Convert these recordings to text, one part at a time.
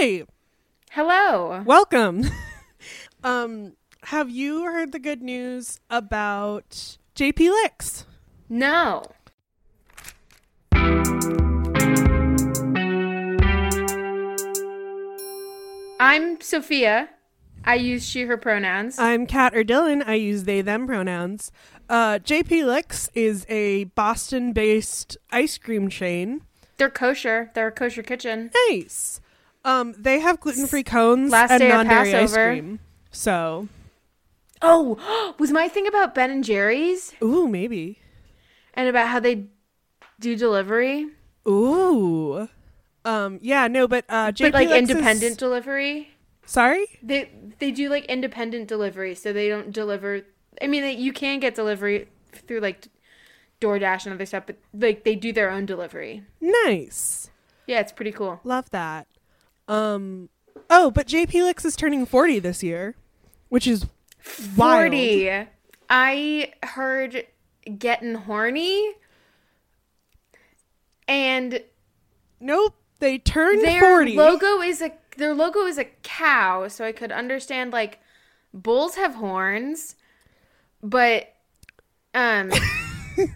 Hi. Hello. Welcome. um, have you heard the good news about JP Licks? No. I'm Sophia. I use she, her pronouns. I'm Kat or Dylan. I use they, them pronouns. Uh, JP Licks is a Boston based ice cream chain. They're kosher. They're a kosher kitchen. Nice. Um, they have gluten free cones Last and day of non dairy ice Passover. cream. So, Oh, was my thing about Ben and Jerry's ooh, maybe. and about how they do delivery, Ooh. Um, yeah, no, but uh, JP but like independent delivery. Sorry? They they do like independent delivery, so they don't deliver. I mean, they, you can get delivery through like DoorDash and other stuff, but like they do their own delivery. Nice. Yeah, it's pretty cool. Love that. Um oh, but JP Licks is turning 40 this year, which is wild. Forty. I heard getting horny, and Nope, they turned their 40. logo is a their logo is a cow, so I could understand like bulls have horns, but um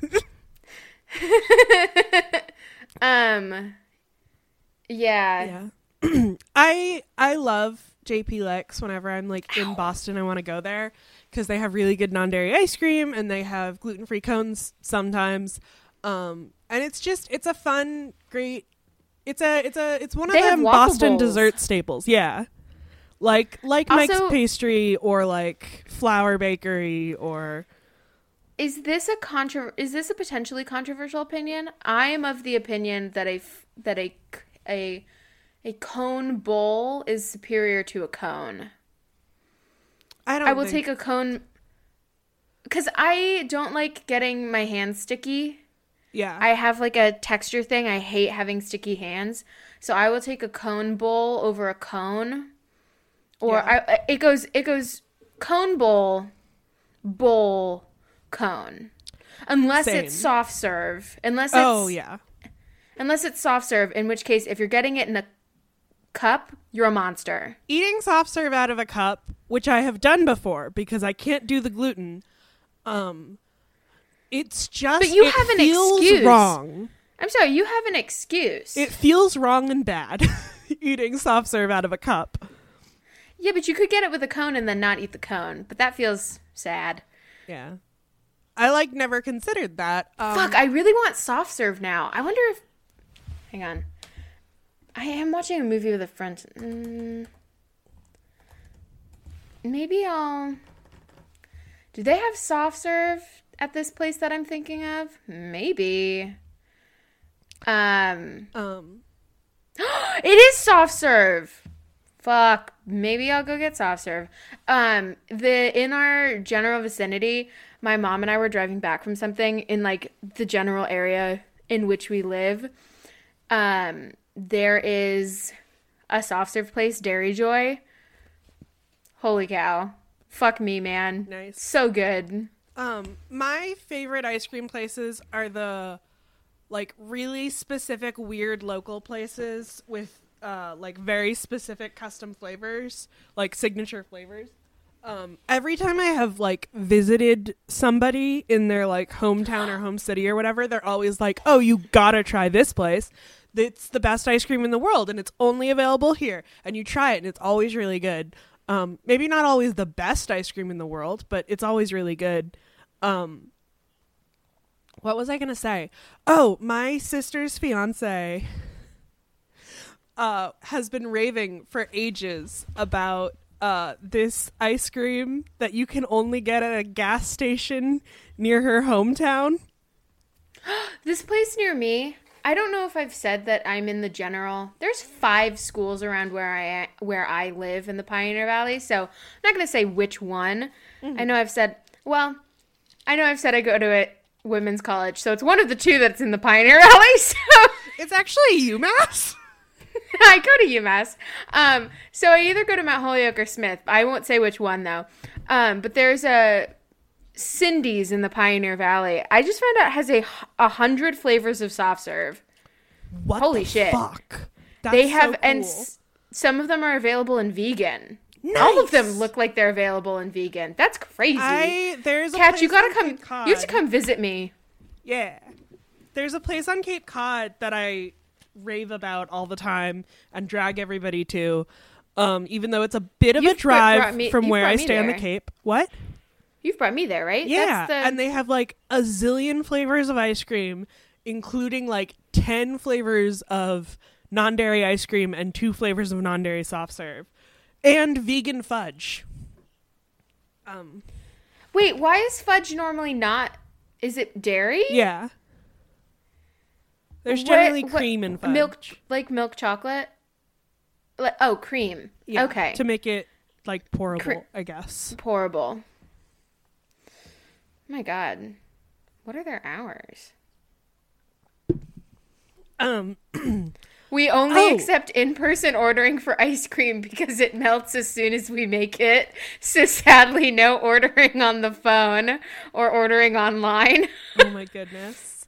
um yeah. yeah. I I love JP Licks whenever I'm like in Boston I want to go there cuz they have really good non-dairy ice cream and they have gluten-free cones sometimes. Um and it's just it's a fun great it's a it's a it's one of They them Boston dessert staples. Yeah. Like like Mike's pastry or like Flour Bakery or Is this a contro- is this a potentially controversial opinion? I am of the opinion that a f- that a a a cone bowl is superior to a cone. I don't I will think- take a cone cuz I don't like getting my hands sticky. Yeah. I have like a texture thing. I hate having sticky hands. So I will take a cone bowl over a cone. Or Yeah. I it goes it goes cone bowl bowl cone. Unless it's soft serve. Unless it's oh yeah. unless it's soft serve, in which case if you're getting it in a cup, you're a monster. eating soft serve out of a cup, which I have done before because I can't do the gluten. Um, it's just But you have an feels excuse. wrong. I'm sorry, you have an excuse. It feels wrong and bad eating soft serve out of a cup. yeah, but you could get it with a cone and then not eat the cone. But that feels sad. Yeah, I like never considered that. Um, Fuck, I really want soft serve now. I wonder if. Hang on. I am watching a movie with a friend. Mm, maybe I'll. Do they have soft serve at this place that I'm thinking of? Maybe. Um, Um, it is soft serve. Fuck. Maybe I'll go get soft serve. Um, the in our general vicinity, my mom and I were driving back from something in like the general area in which we live. Um, there is a soft serve place, Dairy Joy. Holy cow. Fuck me, man. Nice. So good. um, my favorite ice cream places are the like really specific weird local places with uh like very specific custom flavors, like signature flavors. Um, every time I have like visited somebody in their like hometown or home city or whatever, they're always like, "Oh, you gotta try this place. It's the best ice cream in the world, and it's only available here." And you try it, and it's always really good. Um, maybe not always the best ice cream in the world, but it's always really good. Um, what was I gonna say? Oh, my sister's fiance uh, has been raving for ages about uh, this ice cream that you can only get at a gas station near her hometown. This place near me, I don't know if I've said that I'm in the general. There's five schools around where I where I live in the Pioneer Valley, so I'm not going to say which one. I know I've said, well, I know I've said I go to a women's college, so it's one of the two that's in the Pioneer Valley. So It's actually UMass. I go to UMass. Um, so I either go to Mount Holyoke or Smith. I won't say which one though. Um, but there's a Cindy's in the Pioneer Valley. I just found out it has a hundred flavors of soft serve. What Holy the shit. Fuck. That's they have so and s- some of them are available in vegan. All of them look like they're available in vegan. That's crazy. I there's a Kat, you gotta come. Cod. You have to come visit me. Yeah. There's a place on Cape Cod that I rave about all the time and drag everybody to. Um, even though it's a bit of You've a drive me- from where I stay on the. Cape. What? You've brought me there, right? Yeah. That's the, And they have like a zillion flavors of ice cream, including like 10 flavors of non dairy ice cream and two flavors of non dairy soft serve, and vegan fudge. Um, Wait, why is fudge normally not? Is it dairy? yeah. There's What- generally what- cream in fudge. Milk, like milk chocolate. Like, oh, cream. Yeah, okay. To make it like pourable, Cre- I guess. Pourable. My God, what are their hours? Um, We only Oh. accept in-person ordering for ice cream because it melts as soon as we make it. So sadly, no ordering on the phone or ordering online. oh my goodness.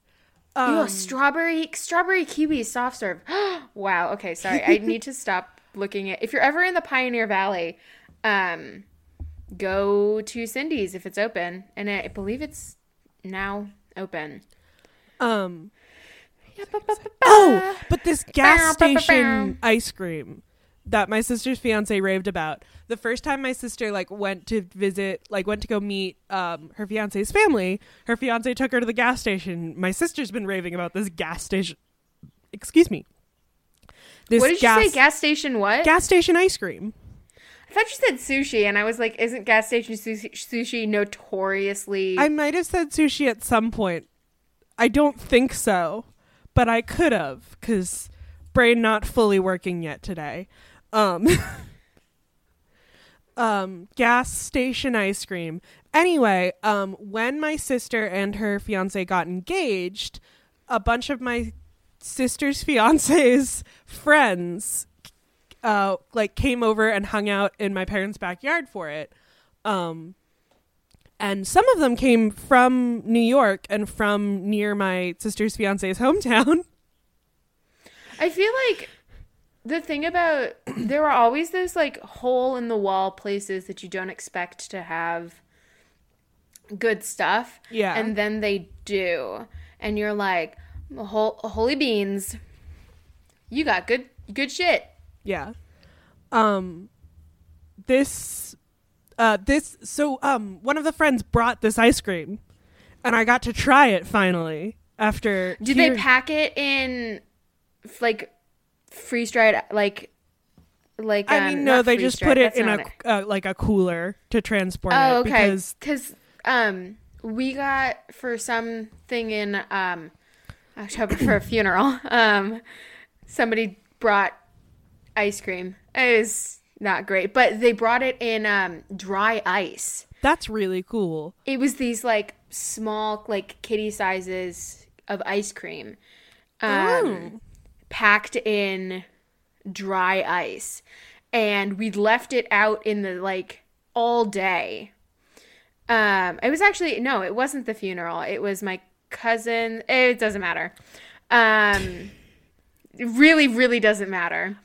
Ew, Um, strawberry strawberry kiwi soft serve. wow. Okay, sorry. I need to stop looking at. If you're ever in the Pioneer Valley, um, go to Cindy's if it's open, and I believe it's now open. um, Oh, but this gas station ice cream that my sister's fiance raved about. The first time my sister like went to visit, like went to go meet um her fiance's family, her fiance took her to the gas station. My sister's been raving about this gas station. Excuse me. This what did gas, you say? Gas station? What? gas station ice cream. I thought you said sushi, and I was like, isn't gas station sushi, sushi notoriously? I might have said sushi at some point. I don't think so, but I could have because brain not fully working yet today. Um, um, gas station ice cream. Anyway, um, when my sister and her fiance got engaged, a bunch of my sister's fiance's friends uh like came over and hung out in my parents' backyard for it. Um and some of them came from New York and from near my sister's fiance's hometown. I feel like the thing about there are always those like hole in the wall places that you don't expect to have good stuff. Yeah. And then they do. And you're like, holy beans. You got good good shit. Yeah. Um this uh this so um one of the friends brought this ice cream and I got to try it finally after Do they pack it in like freeze dried like like I um, mean no they just put it in a uh, like a cooler to transport Oh, it okay. because Because um, we got for something in um, October for a funeral. Um, somebody brought ice cream. It was not great, but they brought it in um dry ice. that's really cool. It was these like small, like kitty sizes of ice cream, um, packed in dry ice, and we left it out in the like all day. Um, it was actually no, it wasn't the funeral. It was my cousin. It doesn't matter. Um, it really, really doesn't matter.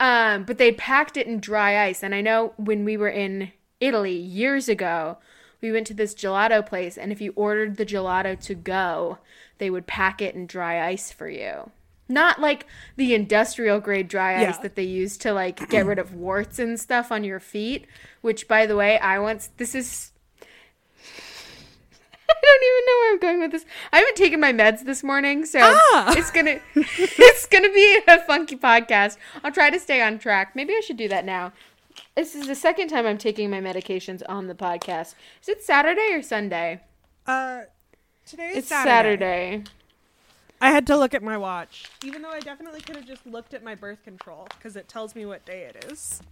Um, but they packed it in dry ice, and I know when we were in Italy years ago, we went to this gelato place, and if you ordered the gelato to go, they would pack it in dry ice for you. Not like the industrial grade dry ice Yeah. that they use to like get rid of warts and stuff on your feet, which by the way, I once this is I don't even know where I'm going with this. I haven't taken my meds this morning, so Ah! it's gonna it's gonna be a funky podcast. I'll try to stay on track. Maybe I should do that now. This is the second time I'm taking my medications on the podcast. Is it Saturday or Sunday? Uh today is It's Saturday. Saturday. I had to look at my watch, even though I definitely could have just looked at my birth control because it tells me what day it is.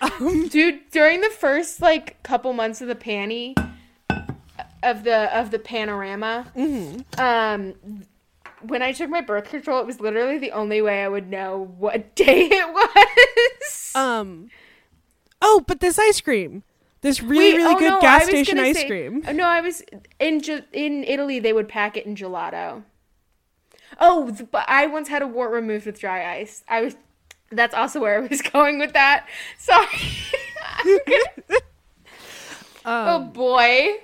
Dude, during the first like couple months of the panty of the of the panorama, um when I took my birth control, it was literally the only way I would know what day it was. Um. Oh, but this ice cream, this really Wait, really oh, good no, gas station ice say- cream. No, I was in in Italy. They would pack it in gelato. Oh, but I once had a wart removed with dry ice. I was That's also where I was going with that. Sorry. oh Um, boy.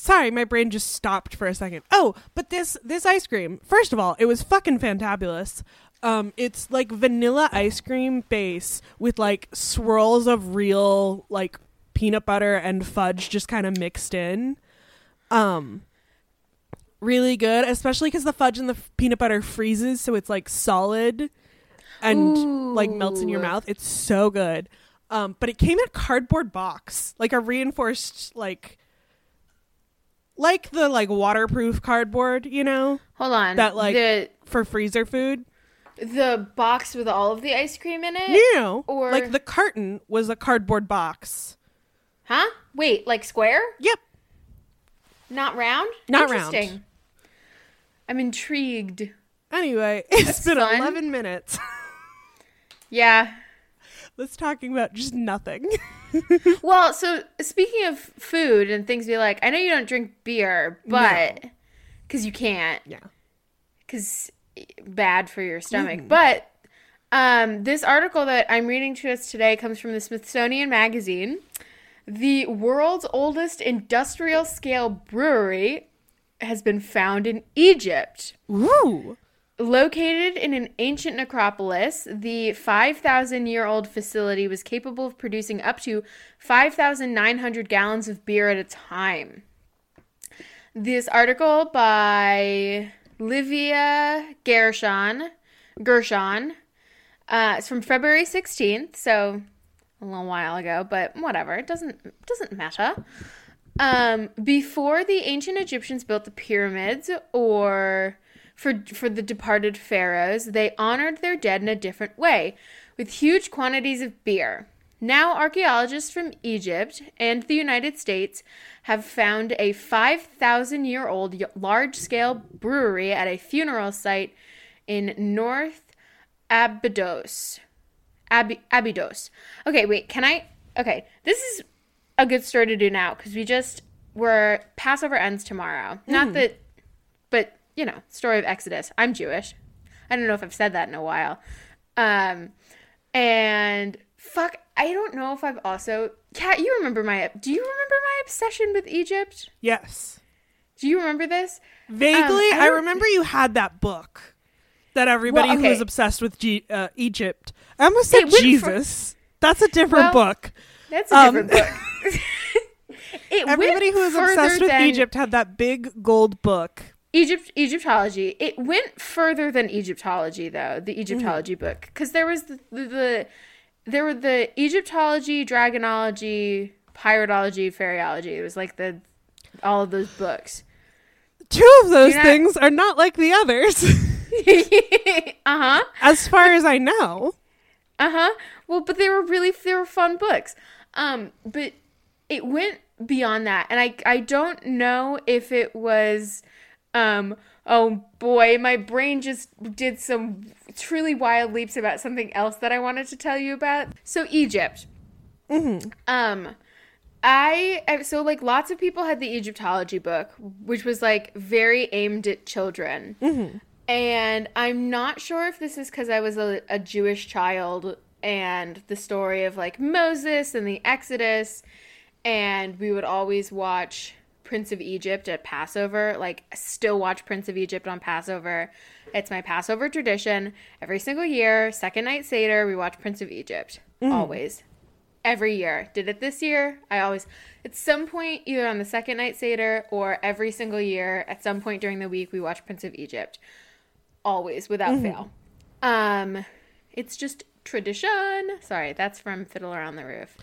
Sorry, my brain just stopped for a second. Oh, but this this ice cream. First of all, it was fucking fantabulous. Um, it's like vanilla ice cream base with like swirls of real like peanut butter and fudge just kind of mixed in. Um, really good, especially because the fudge and the f- peanut butter freezes, so it's like solid and like melts in your mouth. It's so good. Um, but it came in a cardboard box, like a reinforced like like the like waterproof cardboard, you know, Hold on. That, like- the for freezer food. the box with all of the ice cream in it? You know, or- like the carton was a cardboard box. Huh? Wait, like square? Yep. Not round? Not round. I'm intrigued. Anyway, it's That's been fun. 11 minutes. Yeah. Let's talking about just nothing. Well, so speaking of food and things we like, I know you don't drink beer, but because you can't, yeah. because bad for your stomach. But um, this article that I'm reading to us today comes from the Smithsonian Magazine. The world's oldest industrial scale brewery has been found in Egypt. Ooh. Located in an ancient necropolis, the 5,000 year old facility was capable of producing up to 5,900 gallons of beer at a time. This article by Livia Gershon, Gershon, uh, it's from February 16th, so a little while ago, but whatever, it doesn't doesn't matter. Um, before the ancient Egyptians built the pyramids or for for the departed pharaohs, they honored their dead in a different way, with huge quantities of beer. Now, archaeologists from Egypt and the United States have found a 5,000 year old large scale brewery at a funeral site in North Abydos. Ab- Abydos. Okay, wait, can I? Okay, this is a good story to do now because we just were Passover ends tomorrow. Not hmm. that, but you know, story of Exodus. I'm Jewish. I don't know if I've said that in a while. Um, and fuck, I don't know if I've also. Kat, you remember my? Do you remember my obsession with Egypt? Yes. Do you remember this? Vaguely, Um, I I, remember you had that book that everybody Well, who was obsessed with G- uh, Egypt. I almost said went for- Jesus. That's a different Well, book. That's a Um, different book. it Everybody who was obsessed with than Egypt had that big gold book. Egypt Egyptology. It went further than Egyptology though, the Egyptology book, because there was the, the, the there were the Egyptology, Dragonology, Piratology, Fairyology. It was like the all of those books. Two of those not- things are not like the others, uh huh. as far as I know. Uh huh. Well, but they were really they were fun books. Um, but it went beyond that, and I I don't know if it was, um. Oh boy, my brain just did some truly wild leaps about something else that I wanted to tell you about. So Egypt. Um, I so like lots of people had the Egyptology book, which was like very aimed at children. And I'm not sure if this is because I was a, a Jewish child and the story of like Moses and the Exodus, and we would always watch Prince of Egypt at Passover. Like, still watch Prince of Egypt on Passover. It's my Passover tradition. Every single year, second night Seder, we watch Prince of Egypt. Always every year. Did it this year? I always, at some point, either on the second night Seder or every single year, at some point during the week, we watch Prince of Egypt. Always, without fail. Um, it's just tradition. Sorry, that's from Fiddler on the Roof.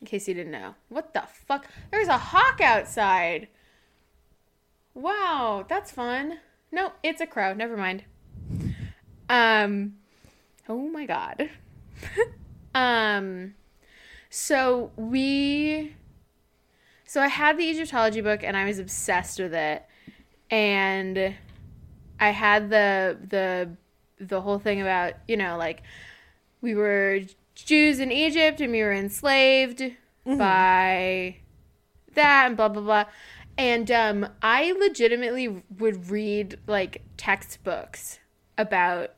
In case you didn't know. What the fuck? There's a hawk outside. Wow, that's fun. No, it's a crow. Never mind. Um, oh my god. um, so we, so I had the Egyptology book and I was obsessed with it, and I had the the the whole thing about you know like we were Jews in Egypt and we were enslaved by that and blah blah blah. And um, I legitimately would read like textbooks about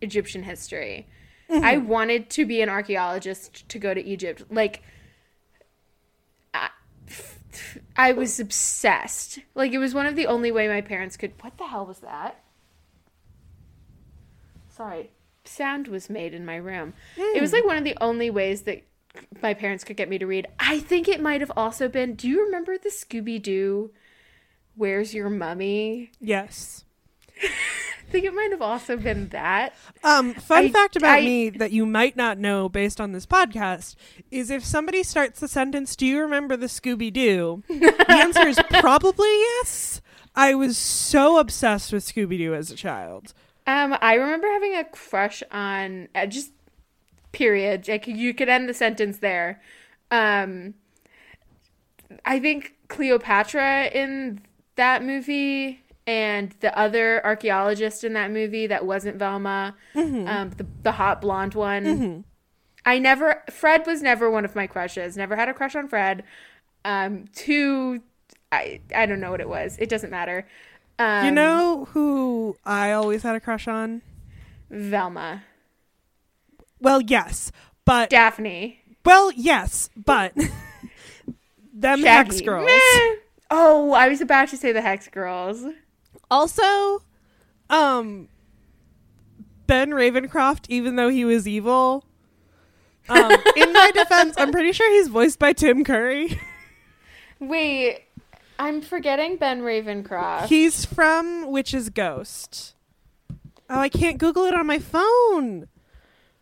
Egyptian history. I wanted to be an archaeologist to go to Egypt. Like, I, I was obsessed. Like, it was one of the only way my parents could. What the hell was that? Sorry, sound was made in my room. It was like one of the only ways that my parents could get me to read. I think it might have also been. Do you remember the Scooby Doo? Where's your mummy? Yes. I think it might have also been that. Um, fun I- fact about I- me that you might not know based on this podcast is if somebody starts the sentence, "Do you remember the Scooby Doo?" the answer is probably yes. I was so obsessed with Scooby Doo as a child. Um, I remember having a crush on uh, just period. Like you could end the sentence there. Um, I think Cleopatra in that movie and the other archaeologist in that movie that wasn't Velma, um, the the hot blonde one. I never Fred was never one of my crushes. Never had a crush on Fred. Um, two, I I don't know what it was. It doesn't matter. Um, You know who I always had a crush on? Velma, Well, yes, but Daphne. well, yes, but them Shaggy. Hex girls. Meh. Oh, I was about to say the Hex Girls. Also, um, Ben Ravencroft, even though he was evil. Um, in my defense, I'm pretty sure he's voiced by Tim Curry. Wait, I'm forgetting Ben Ravencroft. He's from Witch's Ghost. Oh, I can't Google it on my phone.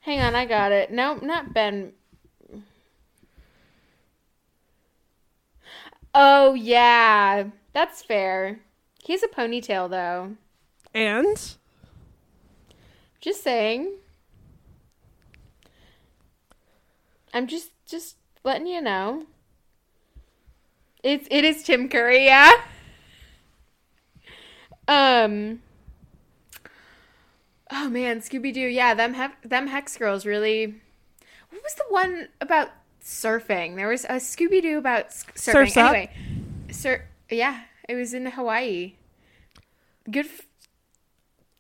Hang on, I got it. No, not Ben. Oh yeah, that's fair. He's a ponytail though. And Just saying. I'm just just letting you know. It's it is Tim Curry, yeah. Um. Oh man, Scooby Doo, yeah, them hef- them Hex girls really. What was the one about surfing? There was a Scooby Doo about s- surfing. Surf's Up? anyway, sir, yeah, it was in Hawaii. Good. F-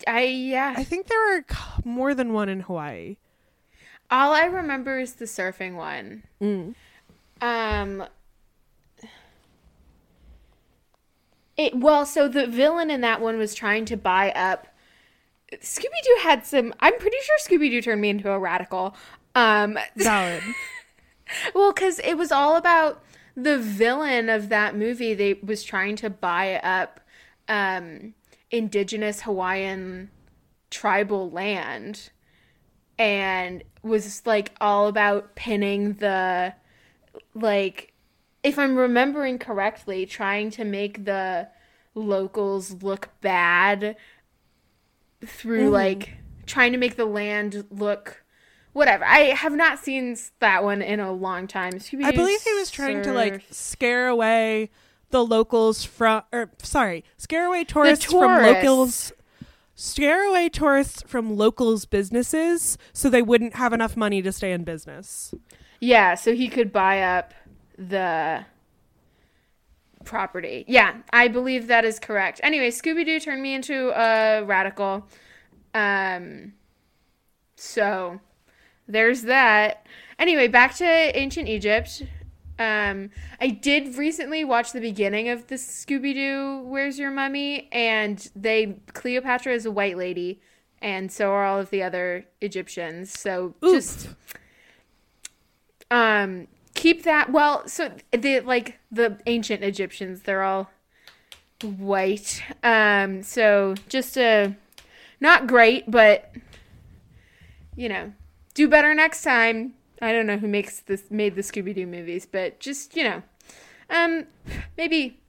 I yeah. I think there are more than one in Hawaii. All I remember is the surfing one. Mm. Um It well, so the villain in that one was trying to buy up Scooby Doo had some I'm pretty sure Scooby Doo turned me into a radical. Um Valid. well, cuz it was all about the villain of that movie they was trying to buy up um indigenous Hawaiian tribal land and was like all about pinning the like if I'm remembering correctly, trying to make the locals look bad through mm. like trying to make the land look whatever. I have not seen that one in a long time. I Scooby-Doo believe he was trying to like scare away the locals from or er, sorry, scare away tourists, from locals scare away tourists from locals businesses so they wouldn't have enough money to stay in business. Yeah, so he could buy up the property. Yeah, I believe that is correct. Anyway, Scooby Doo turned me into a radical. Um, so there's that. Anyway, back to ancient Egypt. Um, I did recently watch the beginning of the Scooby Doo Where's Your Mummy, and they Cleopatra is a white lady, and so are all of the other Egyptians. So Oof. just um keep that well so the like the ancient egyptians they're all white. Um so just uh not great but you know do better next time. I don't know who makes this made the scooby-doo movies but just you know um maybe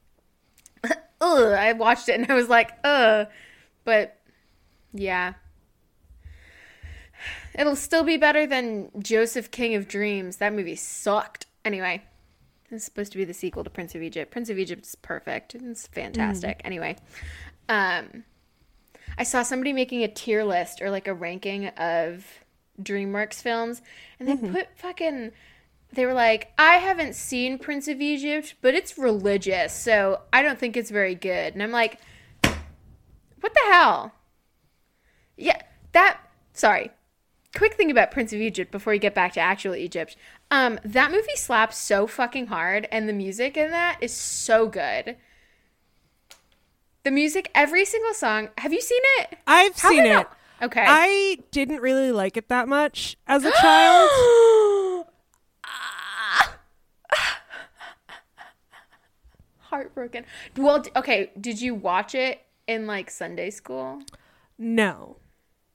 ugh, i watched it and i was like uh but yeah It'll still be better than Joseph King of Dreams. That movie sucked. Anyway, it's supposed to be the sequel to Prince of Egypt. Prince of Egypt is perfect. It's fantastic. Anyway, um, I saw somebody making a tier list or like a ranking of DreamWorks films, and they put fucking they were like, I haven't seen Prince of Egypt, but it's religious, so I don't think it's very good. And I'm like, what the hell? Yeah, that. Sorry. Quick thing about Prince of Egypt before you get back to actual Egypt. Um, that movie slaps so fucking hard, and the music in that is so good. The music, every single song. Have you seen it? I've How seen it. not- Okay. I didn't really like it that much as a child. Heartbroken. Well, okay. Did you watch it in like Sunday school? No,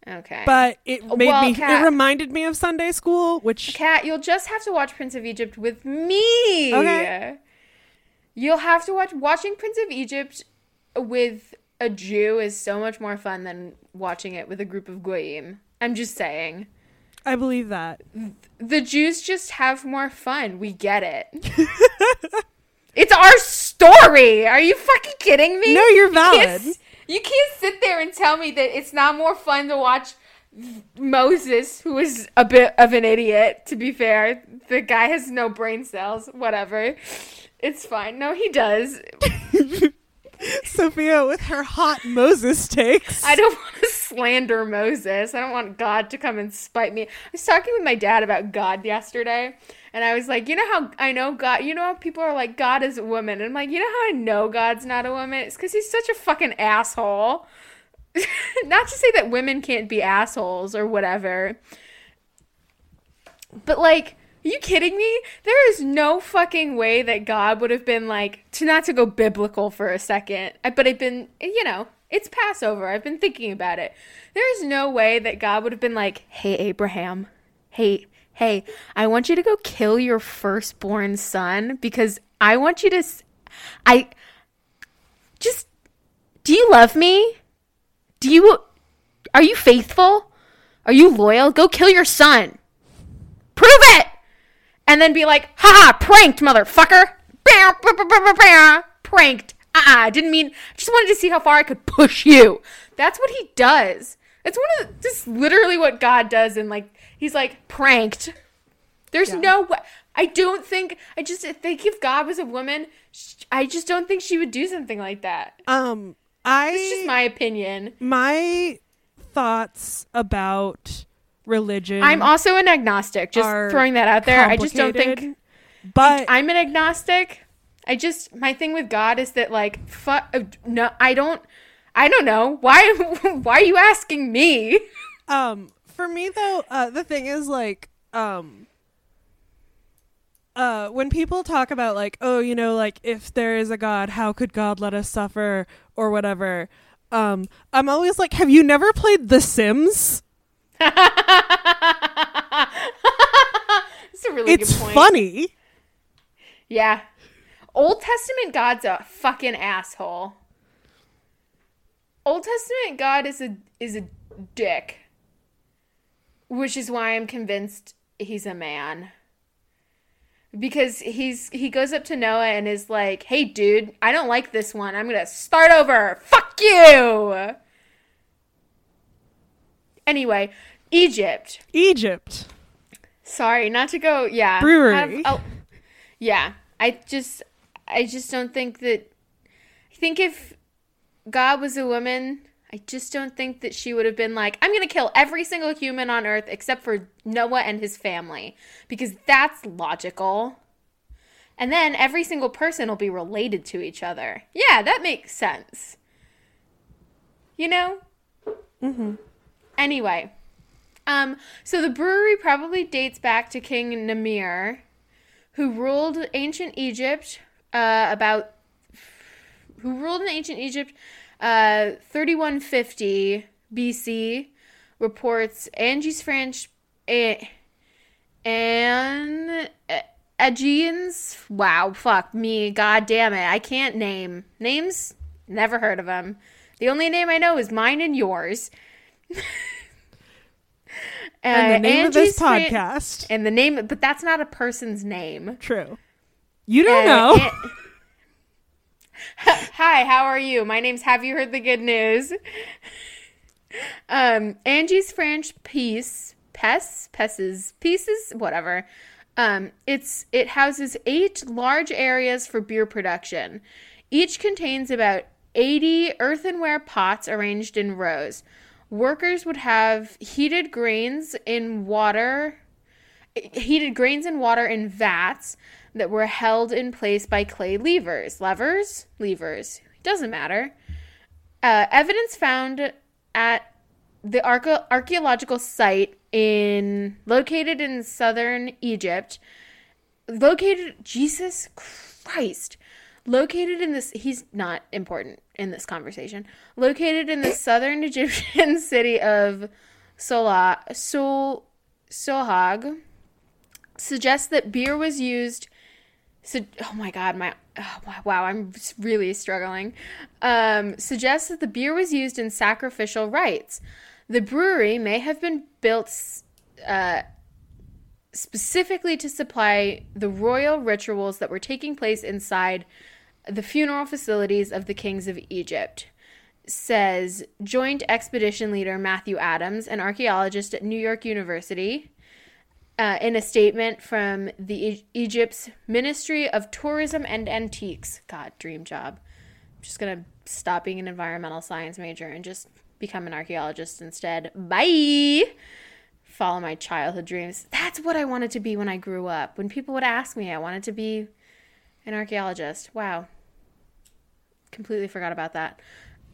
Okay. but it oh, made Well, me. Kat- it reminded me of Sunday school, which Kat, you'll just have to watch Prince of Egypt with me. Okay. You'll have to watch watching Prince of Egypt with a Jew is so much more fun than watching it with a group of goyim. I'm just saying. I believe that. The Jews just have more fun. We get it. it's our story. Are you fucking kidding me? No, you're valid. s- You can't sit there and tell me that it's not more fun to watch Moses, who is a bit of an idiot, to be fair. The guy has no brain cells. Whatever. It's fine. No, he does. Sophia with her hot Moses takes. I don't want to slander Moses. I don't want God to come and spite me. I was talking with my dad about God yesterday, and I was like, you know how I know God, you know how people are like, God is a woman. And I'm like, you know how I know God's not a woman? It's because he's such a fucking asshole. not to say that women can't be assholes or whatever, but like, are you kidding me? There is no fucking way that God would have been like, to not to go biblical for a second, but I've been, you know, it's Passover. I've been thinking about it. There is no way that God would have been like, hey, Abraham, hey, hey, I want you to go kill your firstborn son because I want you to, I just, do you love me? Do you, are you faithful? Are you loyal? Go kill your son. Prove it! And then be like, haha, pranked, motherfucker! Pranked. Ah, I didn't mean, I just wanted to see how far I could push you. That's what he does. It's one of the, just literally what God does. And like, he's like, pranked. There's Yeah. no way. I don't think, I just think if God was a woman, sh- I just don't think she would do something like that. um, I It's just my opinion. my thoughts about religion. I'm also an agnostic. Just throwing that out there. I just don't think. But I'm an agnostic. I just my thing with God is that like fuck no I don't I don't know why why are you asking me? um, for me though, uh, the thing is like, um, uh, when people talk about like, oh, you know, like if there is a God, how could God let us suffer or whatever? Um, I'm always like, have you never played The Sims? It's a really It's good point. funny. Yeah. Old Testament God's a fucking asshole. Old Testament God is a is a dick. Which is why I'm convinced he's a man. Because he's he goes up to Noah and is like, "Hey dude, I don't like this one. I'm going to start over. Fuck you." Anyway, Egypt. Egypt. Sorry, not to go. Yeah, Brewery. have- oh, yeah, I just, I just don't think that. I think if God was a woman, I just don't think that she would have been like, I'm gonna kill every single human on Earth except for Noah and his family because that's logical. And then every single person will be related to each other. Yeah, that makes sense. You know. Mm-hmm. Anyway, um, so the brewery probably dates back to King Narmer, who ruled ancient Egypt uh, about who ruled in ancient Egypt uh, 3150 BC. Reports Angie's French and Aegeans. Wow, fuck me, god damn it! I can't name names. Never heard of them. The only name I know is mine and yours. And the Uh, name of Angie's this Fran- podcast. and the name, but that's not a person's name. True. You don't Uh, know. Hi, how are you? My name's Have You Heard the Good News? Um, Angie's French piece, Pes, Pesses, Pieces, whatever. Um, it's it houses eight large areas for beer production. Each contains about 80 earthenware pots arranged in rows. Workers would have heated grains in water, heated grains and water in vats that were held in place by clay levers. Levers? Levers. Doesn't matter. Uh, evidence found at the arche- archaeological site in located in southern Egypt, located Jesus Christ, located in this he's not important in this conversation. Located in the southern Egyptian city of Sola, Sol, Sohag, suggests that beer was used so, oh my god, my oh, wow, I'm really struggling. Um, suggests that the beer was used in sacrificial rites. The brewery may have been built uh, specifically to supply the royal rituals that were taking place inside the funeral facilities of the kings of Egypt. Says Joint Expedition Leader Matthew Adams, an archaeologist at New York University. Uh, in a statement from the e- Egypt's Ministry of Tourism and Antiques. God, dream job. I'm just gonna stop being an environmental science major and just become an archaeologist instead. Bye. Follow my childhood dreams. That's what I wanted to be when I grew up. When people would ask me, I wanted to be an archaeologist. Wow. Completely forgot about that.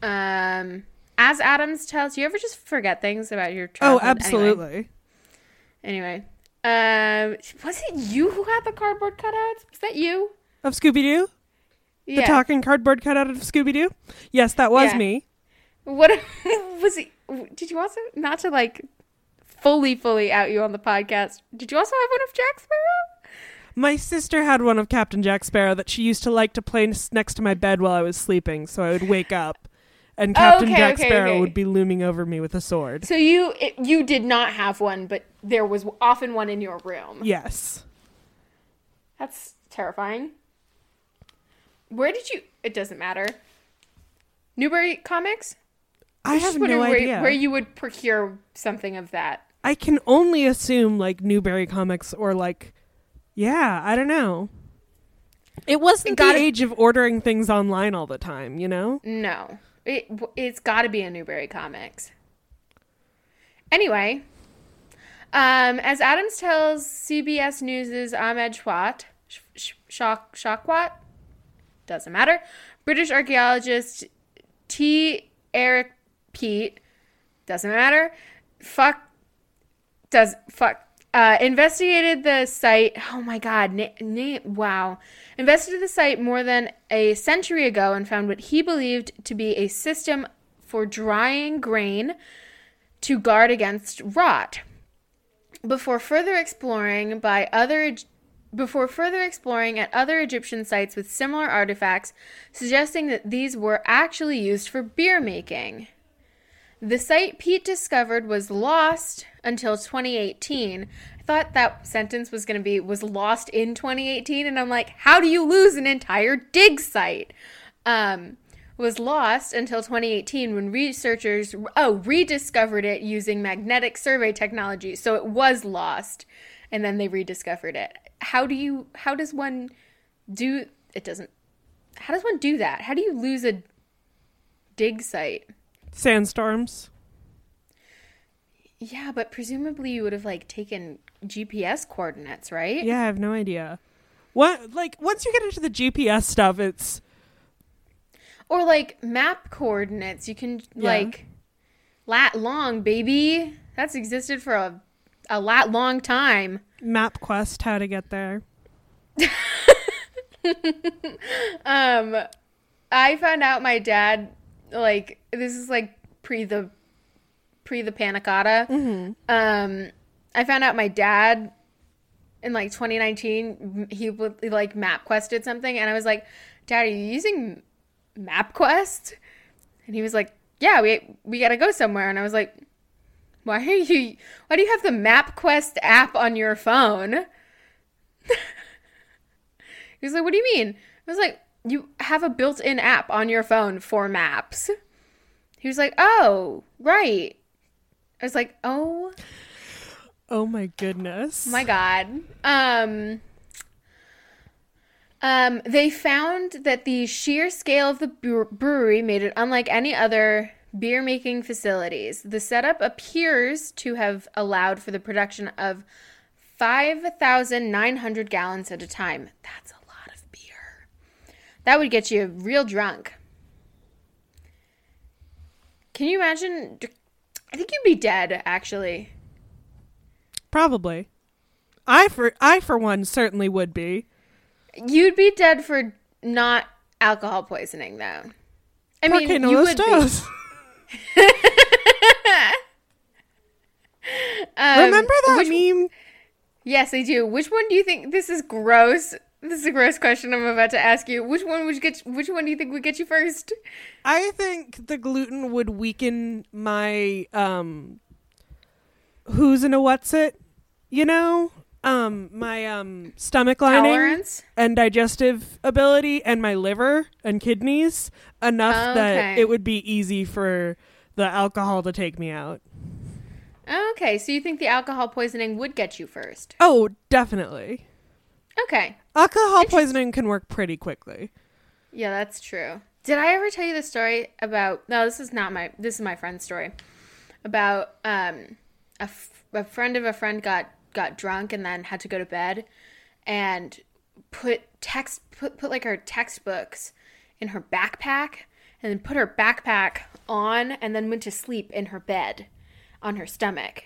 Um, as Adams tells, you ever just forget things about your Oh, absolutely. Anyway, anyway. Um, was it you who had the cardboard cutouts? Was that you? Of Scooby Doo? The talking cardboard cutout of Scooby Doo? Yes, that was Yeah. me. What was it? Did you also not to like fully fully out you on the podcast? Did you also have one of Jack Sparrow? My sister had one of Captain Jack Sparrow that she used to like to play next to my bed while I was sleeping, so I would wake up and Captain Okay, Jack okay, Sparrow okay. would be looming over me with a sword. So you it, you did not have one, but there was often one in your room. Yes. That's terrifying. Where did you? It doesn't matter. Newbury Comics. I have no where, idea. where you would procure something of that. I can only assume like Newbury Comics or like yeah, I don't know. It wasn't the age of ordering things online all the time, you know? No, it it's got to be a Newbury Comics. Anyway, um, as Adams tells CBS News' Ahmed Shawat, Sh- Sh- Shak- Shakwat, doesn't matter, British archaeologist T. Eric Peet, doesn't matter, fuck, does, fuck, uh, investigated the site. Oh my god! Na- na- wow, investigated the site more than a century ago and found what he believed to be a system for drying grain to guard against rot. Before further exploring by other before further exploring at other Egyptian sites with similar artifacts, suggesting that these were actually used for beer making. The site Peet discovered was lost until 2018. I thought that sentence was going to be was lost in 2018 and I'm like, how do you lose an entire dig site? Um was lost until 2018 when researchers oh rediscovered it using magnetic survey technology. So it was lost and then they rediscovered it. How do you how does one do it doesn't how does one do that? How do you lose a dig site? Sandstorms. Yeah, but presumably you would have like taken GPS coordinates, right? Yeah, I have no idea. What like once you get into the GPS stuff, it's Or like map coordinates. You can Yeah. like lat long, baby. That's existed for a a lat long time. Map quest how to get there. Um I found out my dad like this is like pre the pre the panicotta. Um I found out my dad in like 2019 he would like map quested something and I was like, "Dad, are you using MapQuest?" And he was like, "Yeah, we we got to go somewhere." And I was like, "Why are you why do you have the MapQuest app on your phone?" he was like, "What do you mean?" I was like, "You have a built-in app on your phone for maps." He was like, "Oh, right." I was like, "Oh, Oh my goodness. My God. Um, um, they found that the sheer scale of the brewery made it unlike any other beer making facilities. The setup appears to have allowed for the production of 5,900 gallons at a time. That's a lot of beer. That would get you real drunk. Can you imagine? I think you'd be dead, actually. Probably. I for I for one certainly would be. You'd be dead for not alcohol poisoning, though. I mean, no you would be. Um, Remember that which- meme? Yes, I do. Which one do you think? This is gross. This is a gross question I'm about to ask you. Which one would get? Which one do you think would get you first? I think the gluten would weaken my um who's in a what's it? You know? Um my um stomach lining Tolerance. and digestive ability and my liver and kidneys enough that Okay. it would be easy for the alcohol to take me out. Okay, so you think the alcohol poisoning would get you first? Oh, definitely. Okay. Alcohol poisoning can work pretty quickly. Yeah, that's true. Did I ever tell you the story about? No, this is not my. This is my friend's story about um a, f- a friend of a friend got got drunk and then had to go to bed and put text put put like her textbooks in her backpack and then put her backpack on and then went to sleep in her bed on her stomach.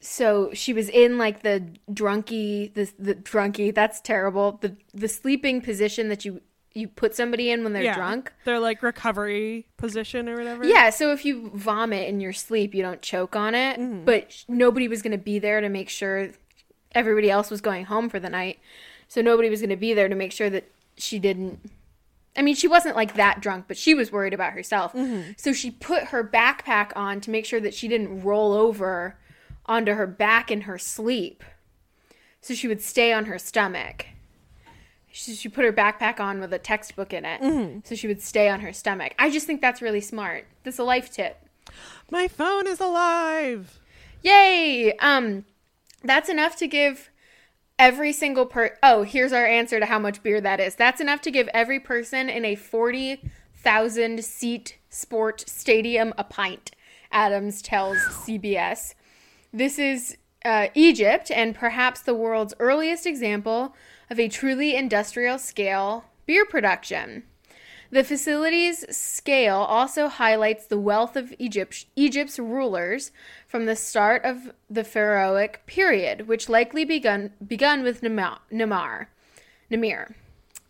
So she was in like the drunky the the drunky that's terrible the the sleeping position that you you put somebody in when they're yeah. drunk They're like recovery position or whatever. yeah so if you vomit in your sleep you don't choke on it Mm-hmm. but nobody was going to be there to make sure everybody else was going home for the night so nobody was going to be there to make sure that she didn't I mean, she wasn't like that drunk, but she was worried about herself. Mm-hmm. So she put her backpack on to make sure that she didn't roll over onto her back in her sleep. So she would stay on her stomach. She, she put her backpack on with a textbook in it. Mm-hmm. So she would stay on her stomach. I just think that's really smart. That's a life tip. My phone is alive. Yay! Um, that's enough to give every single per. Oh, here's our answer to how much beer that is. That's enough to give every person in a forty thousand seat sport stadium a pint. Adams tells CBS. This is uh, Egypt and perhaps the world's earliest example of a truly industrial scale beer production. The facility's scale also highlights the wealth of Egypt, Egypt's rulers from the start of the pharaohic period, which likely begun begun with Namar, Namir.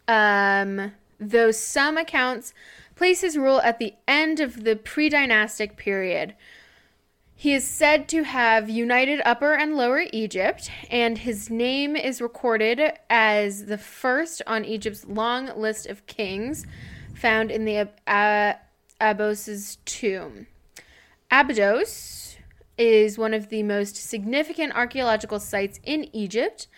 Um, though some accounts place his rule at the end of the pre-dynastic period. He is said to have united Upper and Lower Egypt, and his name is recorded as the first on Egypt's long list of kings found in the uh, Abos's tomb. Abydos is one of the most significant archaeological sites in Egypt.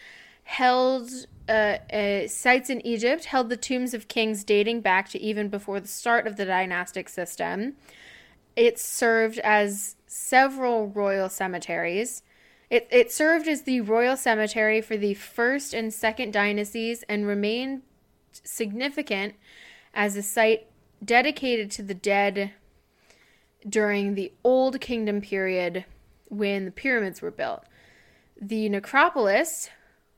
Held uh, uh, sites in Egypt held the tombs of kings dating back to even before the start of the dynastic system. It served as several royal cemeteries. It, it served as the royal cemetery for the first and second dynasties and remained significant as a site dedicated to the dead during the Old Kingdom period when the pyramids were built. The necropolis.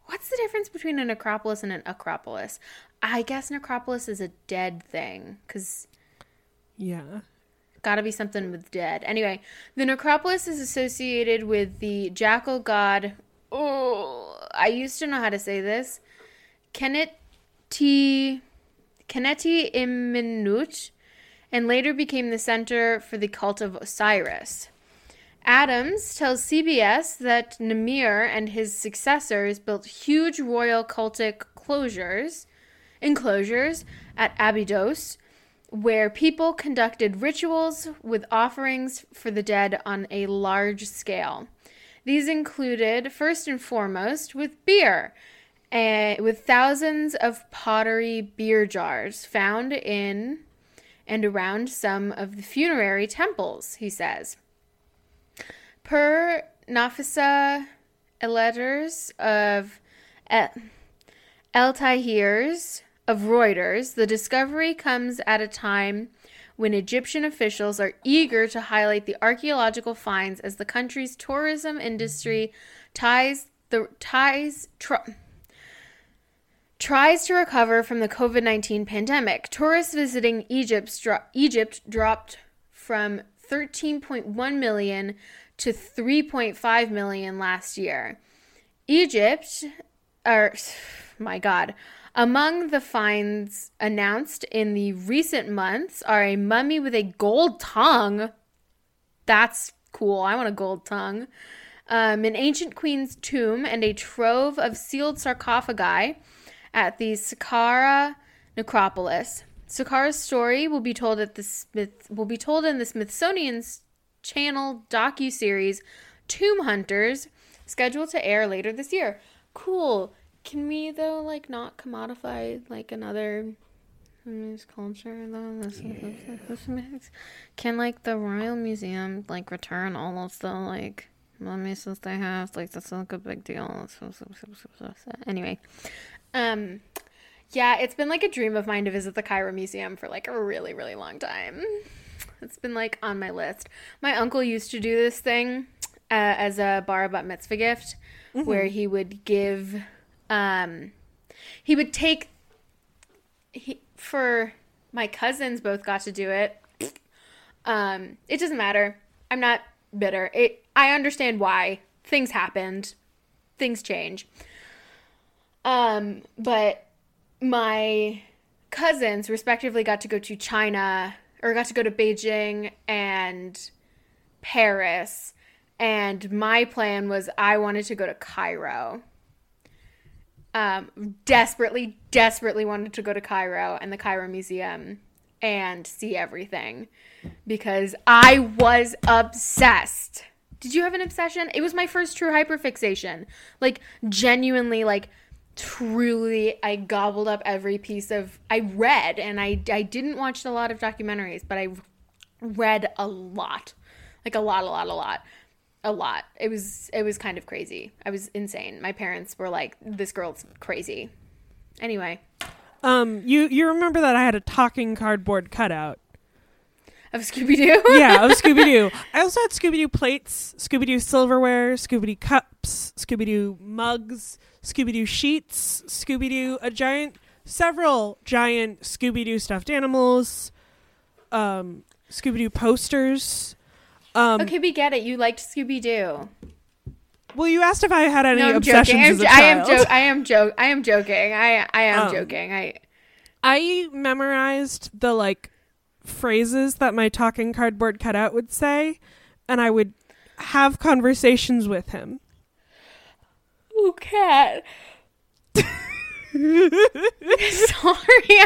What's the difference between a necropolis and an acropolis? I guess necropolis is a dead thing because Yeah. Gotta be something with dead. Anyway, the necropolis is associated with the jackal god. Oh, I used to know how to say this. Keneti, Keneti Iminut, and later became the center for the cult of Osiris. Adams tells CBS that Namir and his successors built huge royal cultic closures, enclosures at Abydos, where people conducted rituals with offerings for the dead on a large scale. These included, first and foremost, with beer, eh, with thousands of pottery beer jars found in and around some of the funerary temples, he says. Per Nafisa letters of Eltahir's of Reuters, the discovery comes at a time when Egyptian officials are eager to highlight the archaeological finds as the country's tourism industry ties the ties tr- tries to recover from the COVID-19 pandemic. Tourists visiting Egypt dro- Egypt dropped from 13.1 million to 3.5 million last year. Egypt or my god, among the finds announced in the recent months are a mummy with a gold tongue. That's cool. I want a gold tongue. Um, an ancient queen's tomb and a trove of sealed sarcophagi at the Saqqara necropolis. Saqqara's story will be told at the Smith will be told in the Smithsonian's Channel docu series Tomb Hunters, scheduled to air later this year. Cool. Can we though like not commodify like another culture though? This, this, this, Can like the Royal Museum like return all of the like mummies that they have? Like that's like a big deal. Anyway, um, yeah, it's been like a dream of mine to visit the Cairo Museum for like a really really long time. It's been like on my list. My uncle used to do this thing uh, as a bar bat mitzvah gift, mm-hmm. where he would give um, he would take he, for my cousins both got to do it. Um, it doesn't matter. I'm not bitter. It I understand why things happened. Things change. Um, but my cousins respectively got to go to China or got to go to Beijing and Paris. And my plan was I wanted to go to Cairo um, desperately, desperately wanted to go to Cairo and the Cairo Museum and see everything because I was obsessed. Did you have an obsession? It was my first true hyperfixation. Like, genuinely, like, truly, I gobbled up every piece of. I read, and I, I didn't watch a lot of documentaries, but I read a lot. Like, a lot, a lot, a lot a lot. It was it was kind of crazy. I was insane. My parents were like, "This girl's crazy." Anyway, um, you you remember that I had a talking cardboard cutout of Scooby Doo? yeah, of Scooby Doo. I also had Scooby Doo plates, Scooby Doo silverware, Scooby Doo cups, Scooby Doo mugs, Scooby Doo sheets, Scooby Doo a giant, several giant Scooby Doo stuffed animals, um, Scooby Doo posters. Um, okay, we get it. You liked Scooby Doo. Well, you asked if I had any no, obsessions as a child. I am jo- I am joke. I am joking. I I am um, joking. I I memorized the like phrases that my talking cardboard cutout would say, and I would have conversations with him. Oh, Kat. Sorry,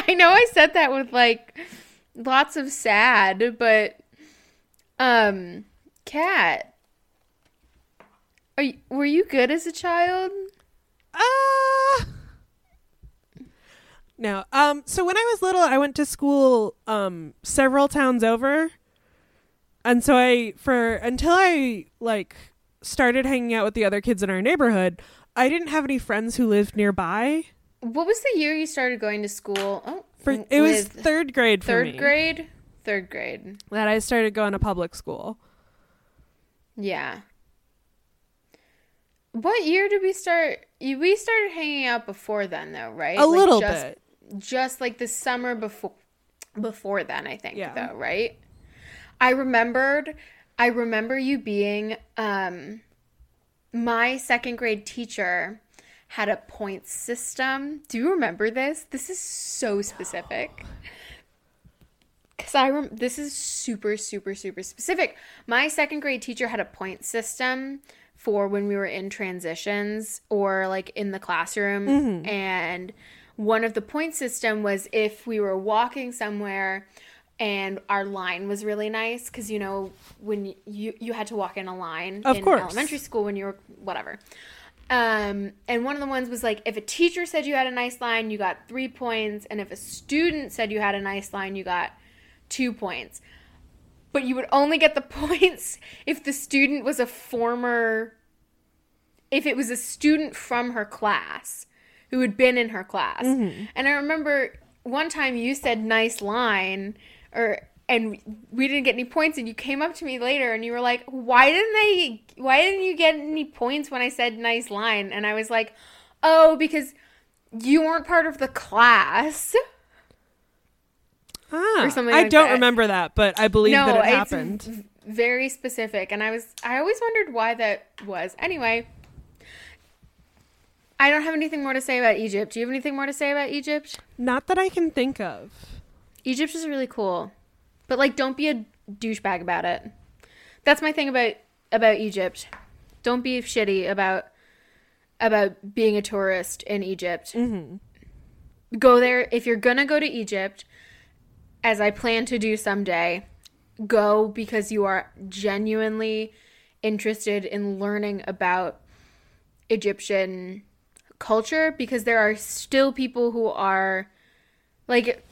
I know I said that with like lots of sad, but um, Kat, are you, were you good as a child? Uh no. Um so when I was little I went to school um several towns over. And so I for until I like started hanging out with the other kids in our neighborhood, I didn't have any friends who lived nearby. What was the year you started going to school? Oh, for, it was third grade. third me. grade. Third grade. That I started going to public school. Yeah. What year did we start? We started hanging out before then, though, right? A like little just, bit. Just like the summer before, before then, I think. Yeah. Though, right? I remembered. I remember you being um, my second grade teacher had a point system. Do you remember this? This is so specific. Because I rem- this is super, super, super specific. My second grade teacher had a point system for when we were in transitions or like in the classroom. Mm-hmm. And one of the point system was if we were walking somewhere and our line was really nice because you know when you you had to walk in a line of in course. elementary school when you were whatever um, and one of the ones was like if a teacher said you had a nice line you got three points and if a student said you had a nice line you got two points. But you would only get the points if the student was a former if it was a student from her class who had been in her class. Mm-hmm. And I remember one time you said nice line or and we didn't get any points and you came up to me later and you were like, "Why didn't I why didn't you get any points when I said nice line?" And I was like, "Oh, because you weren't part of the class." Ah, or something I like don't that. remember that, but I believe that it happened. very specific and I was I always wondered why that was. Anyway, I don't have anything more to say about Egypt. Do you have anything more to say about Egypt? Not that I can think of. Egypt is really cool. But like don't be a douchebag about it. That's my thing about about Egypt. Don't be shitty about about being a tourist in Egypt. Go there if you're going to go to Egypt as I plan to do someday. Go because you are genuinely interested in learning about Egyptian culture because there are still people who are like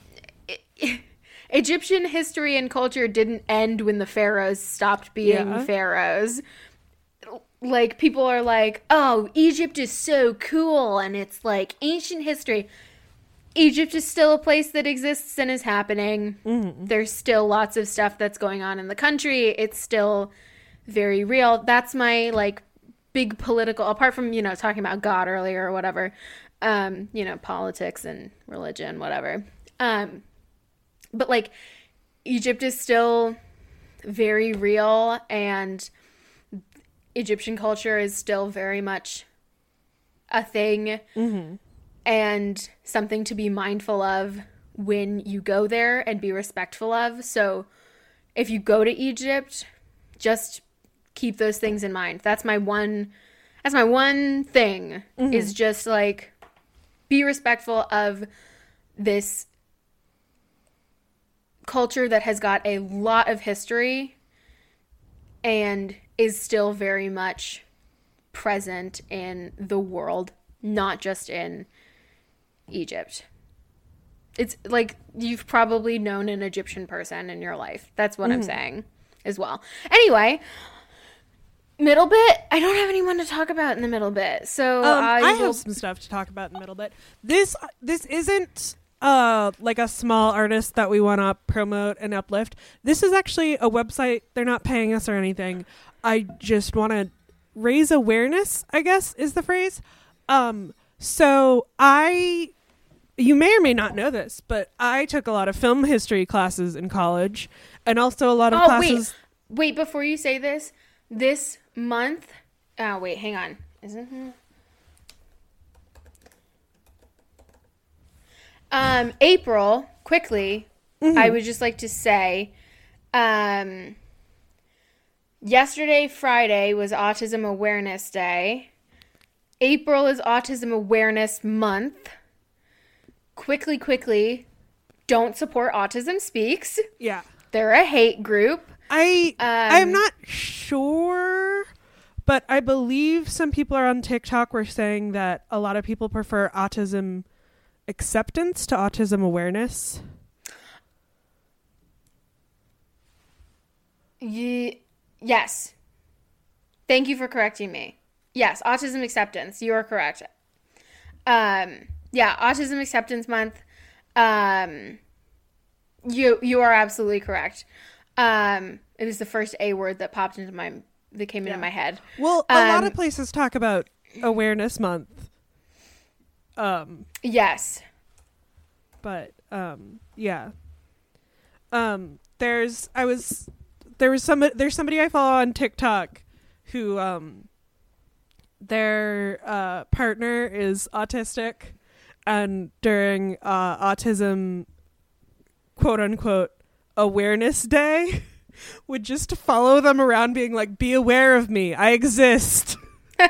Egyptian history and culture didn't end when the pharaohs stopped being Yeah. pharaohs. Like people are like, "Oh, Egypt is so cool and it's like ancient history." Egypt is still a place that exists and is happening. There's still lots of stuff that's going on in the country. It's still very real. That's my like big political apart from, you know, talking about God earlier or whatever. Um, you know, politics and religion, whatever. Um but like Egypt is still very real and Egyptian culture is still very much a thing and something to be mindful of when you go there and be respectful of. So if you go to Egypt, just keep those things in mind. That's my one that's my one thing mm-hmm. is just like be respectful of this culture that has got a lot of history and is still very much present in the world, not just in Egypt. It's like you've probably known an Egyptian person in your life. That's what I'm saying as well. Anyway, middle bit, I don't have anyone to talk about in the middle bit. So Um, I, I will have some stuff to talk about in the middle bit. This this isn't uh like a small artist that we want to promote and uplift. This is actually a website. They're not paying us or anything. I just want to raise awareness. I guess is the phrase. Um, so I, you may or may not know this, but I took a lot of film history classes in college, and also a lot of Oh, classes. wait. Wait, before you say this, this month. Oh, wait, hang on. Isn't it? Um, April, quickly, I would just like to say, um, yesterday, Friday, was Autism Awareness Day. April is Autism Awareness Month. Quickly, quickly, don't support Autism Speaks. Yeah. They're a hate group. I I'm Um, not sure, but I believe some people are on TikTok were saying that a lot of people prefer autism acceptance to autism awareness. Ye- yes. Thank you for correcting me. Yes, autism acceptance. You are correct. Um, yeah, autism acceptance month. Um, you you are absolutely correct. Um, it was the first A word that popped into my that came into my head. Well, a lot Um, of places talk about awareness month. Um, Yes. but um yeah um there's i was there was somebody there's somebody i follow on tiktok who um their uh partner is autistic and during uh autism quote unquote awareness day would just follow them around being like be aware of me i exist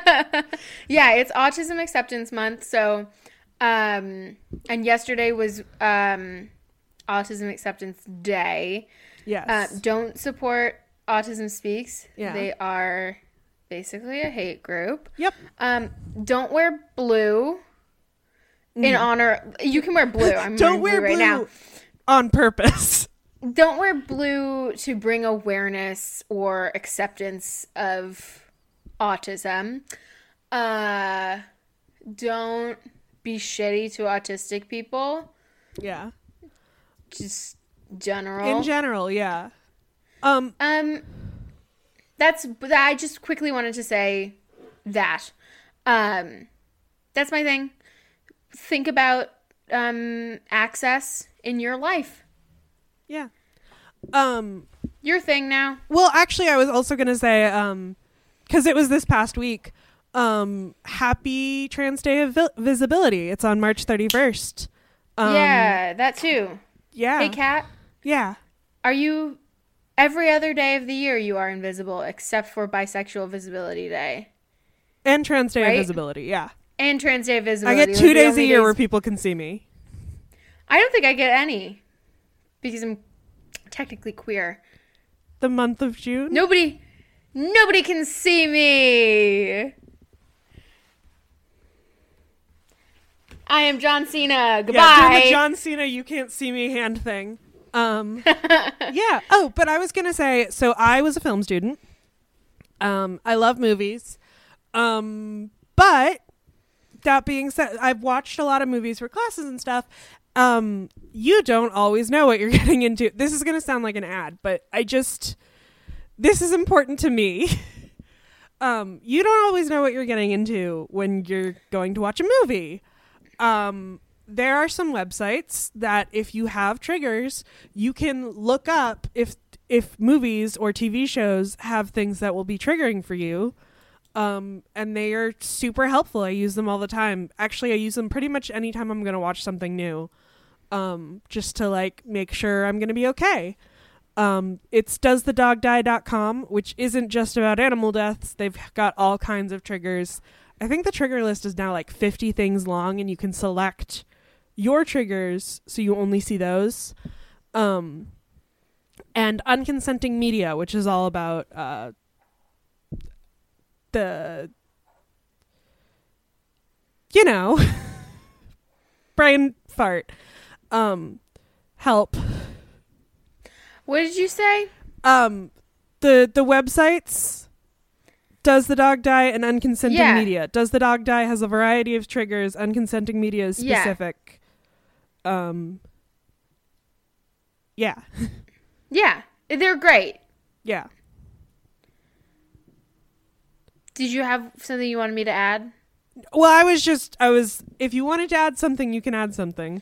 yeah, it's autism acceptance month. So, um, and yesterday was um, autism acceptance day. yes Uh, don't support Autism Speaks. Yeah. They are basically a hate group. yep Um, don't wear blue in honor. You can wear blue. I'm Mm. don't wearing wear blue blue right now. on purpose Don't wear blue to bring awareness or acceptance of autism. Uh, don't be shitty to autistic people. Yeah. Just general. In general, yeah. Um Um, that's I just quickly wanted to say that. Um, that's my thing. Think about um access in your life. yeah. Um Your thing now. well, actually I was also going to say um cuz it was this past week um happy trans day of Vi- visibility. It's on March 31st. Um yeah, that too. Yeah. Hey, Kat, yeah. are you every other day of the year you are invisible except for Bisexual Visibility Day And trans day Right? of visibility. Yeah. And Trans Day of visibility. I get 2 are the days a year days- where people can see me. I don't think I get any because I'm technically queer. The month of June? Nobody, nobody can see me. I am John Cena. Yeah, do Goodbye. the John Cena you can't see me hand thing. Um yeah. Oh, but I was gonna say, so I was a film student. Um, I love movies. Um, but that being said, I've watched a lot of movies for classes and stuff. Um, you don't always know what you're getting into. This is gonna sound like an ad, but I just this is important to me. um, you don't always know what you're getting into when you're going to watch a movie. Um, there are some websites that if you have triggers, you can look up if if movies or TV shows have things that will be triggering for you. Um, and they are super helpful. I use them all the time. Actually, I use them pretty much anytime I'm going to watch something new. Um, just to like make sure I'm going to be okay. Um, it's doesthedogdie.com, which isn't just about animal deaths. They've got all kinds of triggers. I think the trigger list is now like 50 things long, and you can select your triggers so you only see those. Um, and unconsenting media, which is all about uh, the, you know, brain fart. Um, help. what did you say? Um, the the websites. Does the dog die and unconsenting Yeah. media? Does the dog die has a variety of triggers. Unconsenting media is Yeah. specific. Um. Yeah, Yeah, they're great. yeah. Did you have something you wanted me to add? Well, I was just I was. If you wanted to add something, you can add something.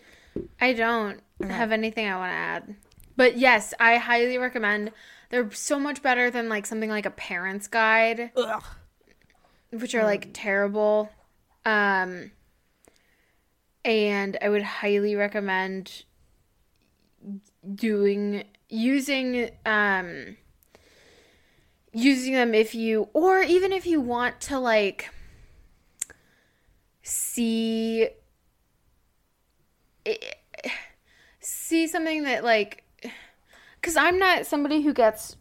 I don't Okay. have anything I want to add. But yes, I highly recommend. They're so much better than like something like a parent's guide, Ugh. which are like terrible. Um and I would highly recommend doing using um using them if you or even if you want to like see see something that like cuz I'm not somebody who gets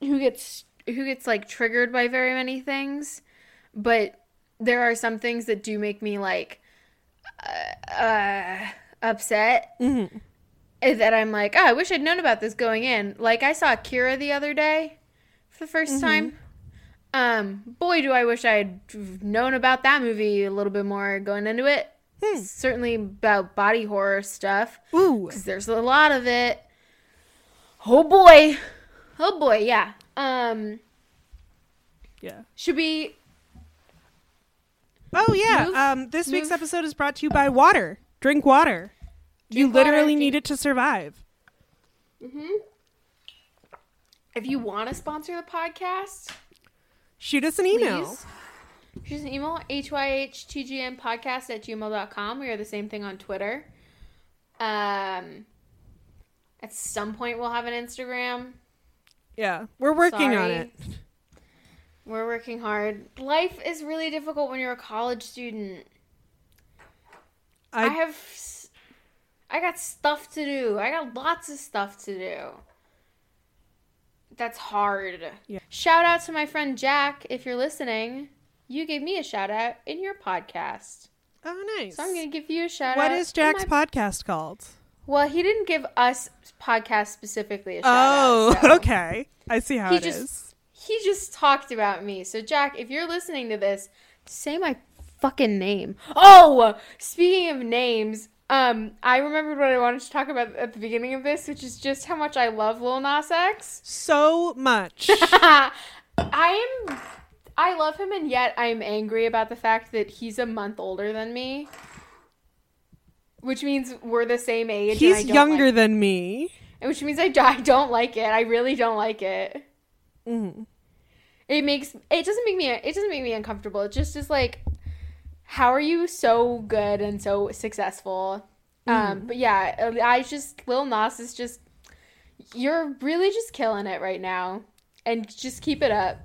who gets who gets like triggered by very many things but there are some things that do make me like uh, uh upset Mhm. eh, that I'm like, oh, I wish I'd known about this going in. Like I saw Akira the other day the 1st time. Um, boy, do I wish I had known about that movie a little bit more going into it. Hmm. Certainly about body horror stuff Ooh. because there's a lot of it. Oh boy, oh boy, yeah. Um, Yeah. should we? Oh yeah. Move- um, this week's episode is brought to you by water. Drink water. you Drink water, literally drink- need it to survive. If you want to sponsor the podcast, Shoot us an email. please. Shoot us an email, hyhtgmpodcast at gmail.com. We are the same thing on Twitter. Um, at some point, we'll have an Instagram. Yeah, we're working on it. We're working hard. Life is really difficult when you're a college student. I, I, have. I got stuff to do. I got lots of stuff to do. That's hard. Yeah. Shout out to my friend Jack if you're listening. You gave me a shout out in your podcast. oh nice. So I'm going to give you a shout what out. What is Jack's my- podcast called? Well, he didn't give us podcast specifically a shout Oh, out. so- okay. I see how He it is. just- He just talked about me. So, Jack, if you're listening to this, Say my fucking name. Oh, speaking of names, um, I remembered what I wanted to talk about at the beginning of this, which is just how much I love Lil Nas X. So much. I am, I love him, and yet I'm angry about the fact that he's a month older than me, which means we're the same age. and He's younger like- than me. which means I, I don't like it. I really don't like it. Mhm. It makes it doesn't make me it doesn't make me uncomfortable. It just is like, how are you so good and so successful? Um, but yeah, I just Lil Nas is just you're really just killing it right now, and just keep it up,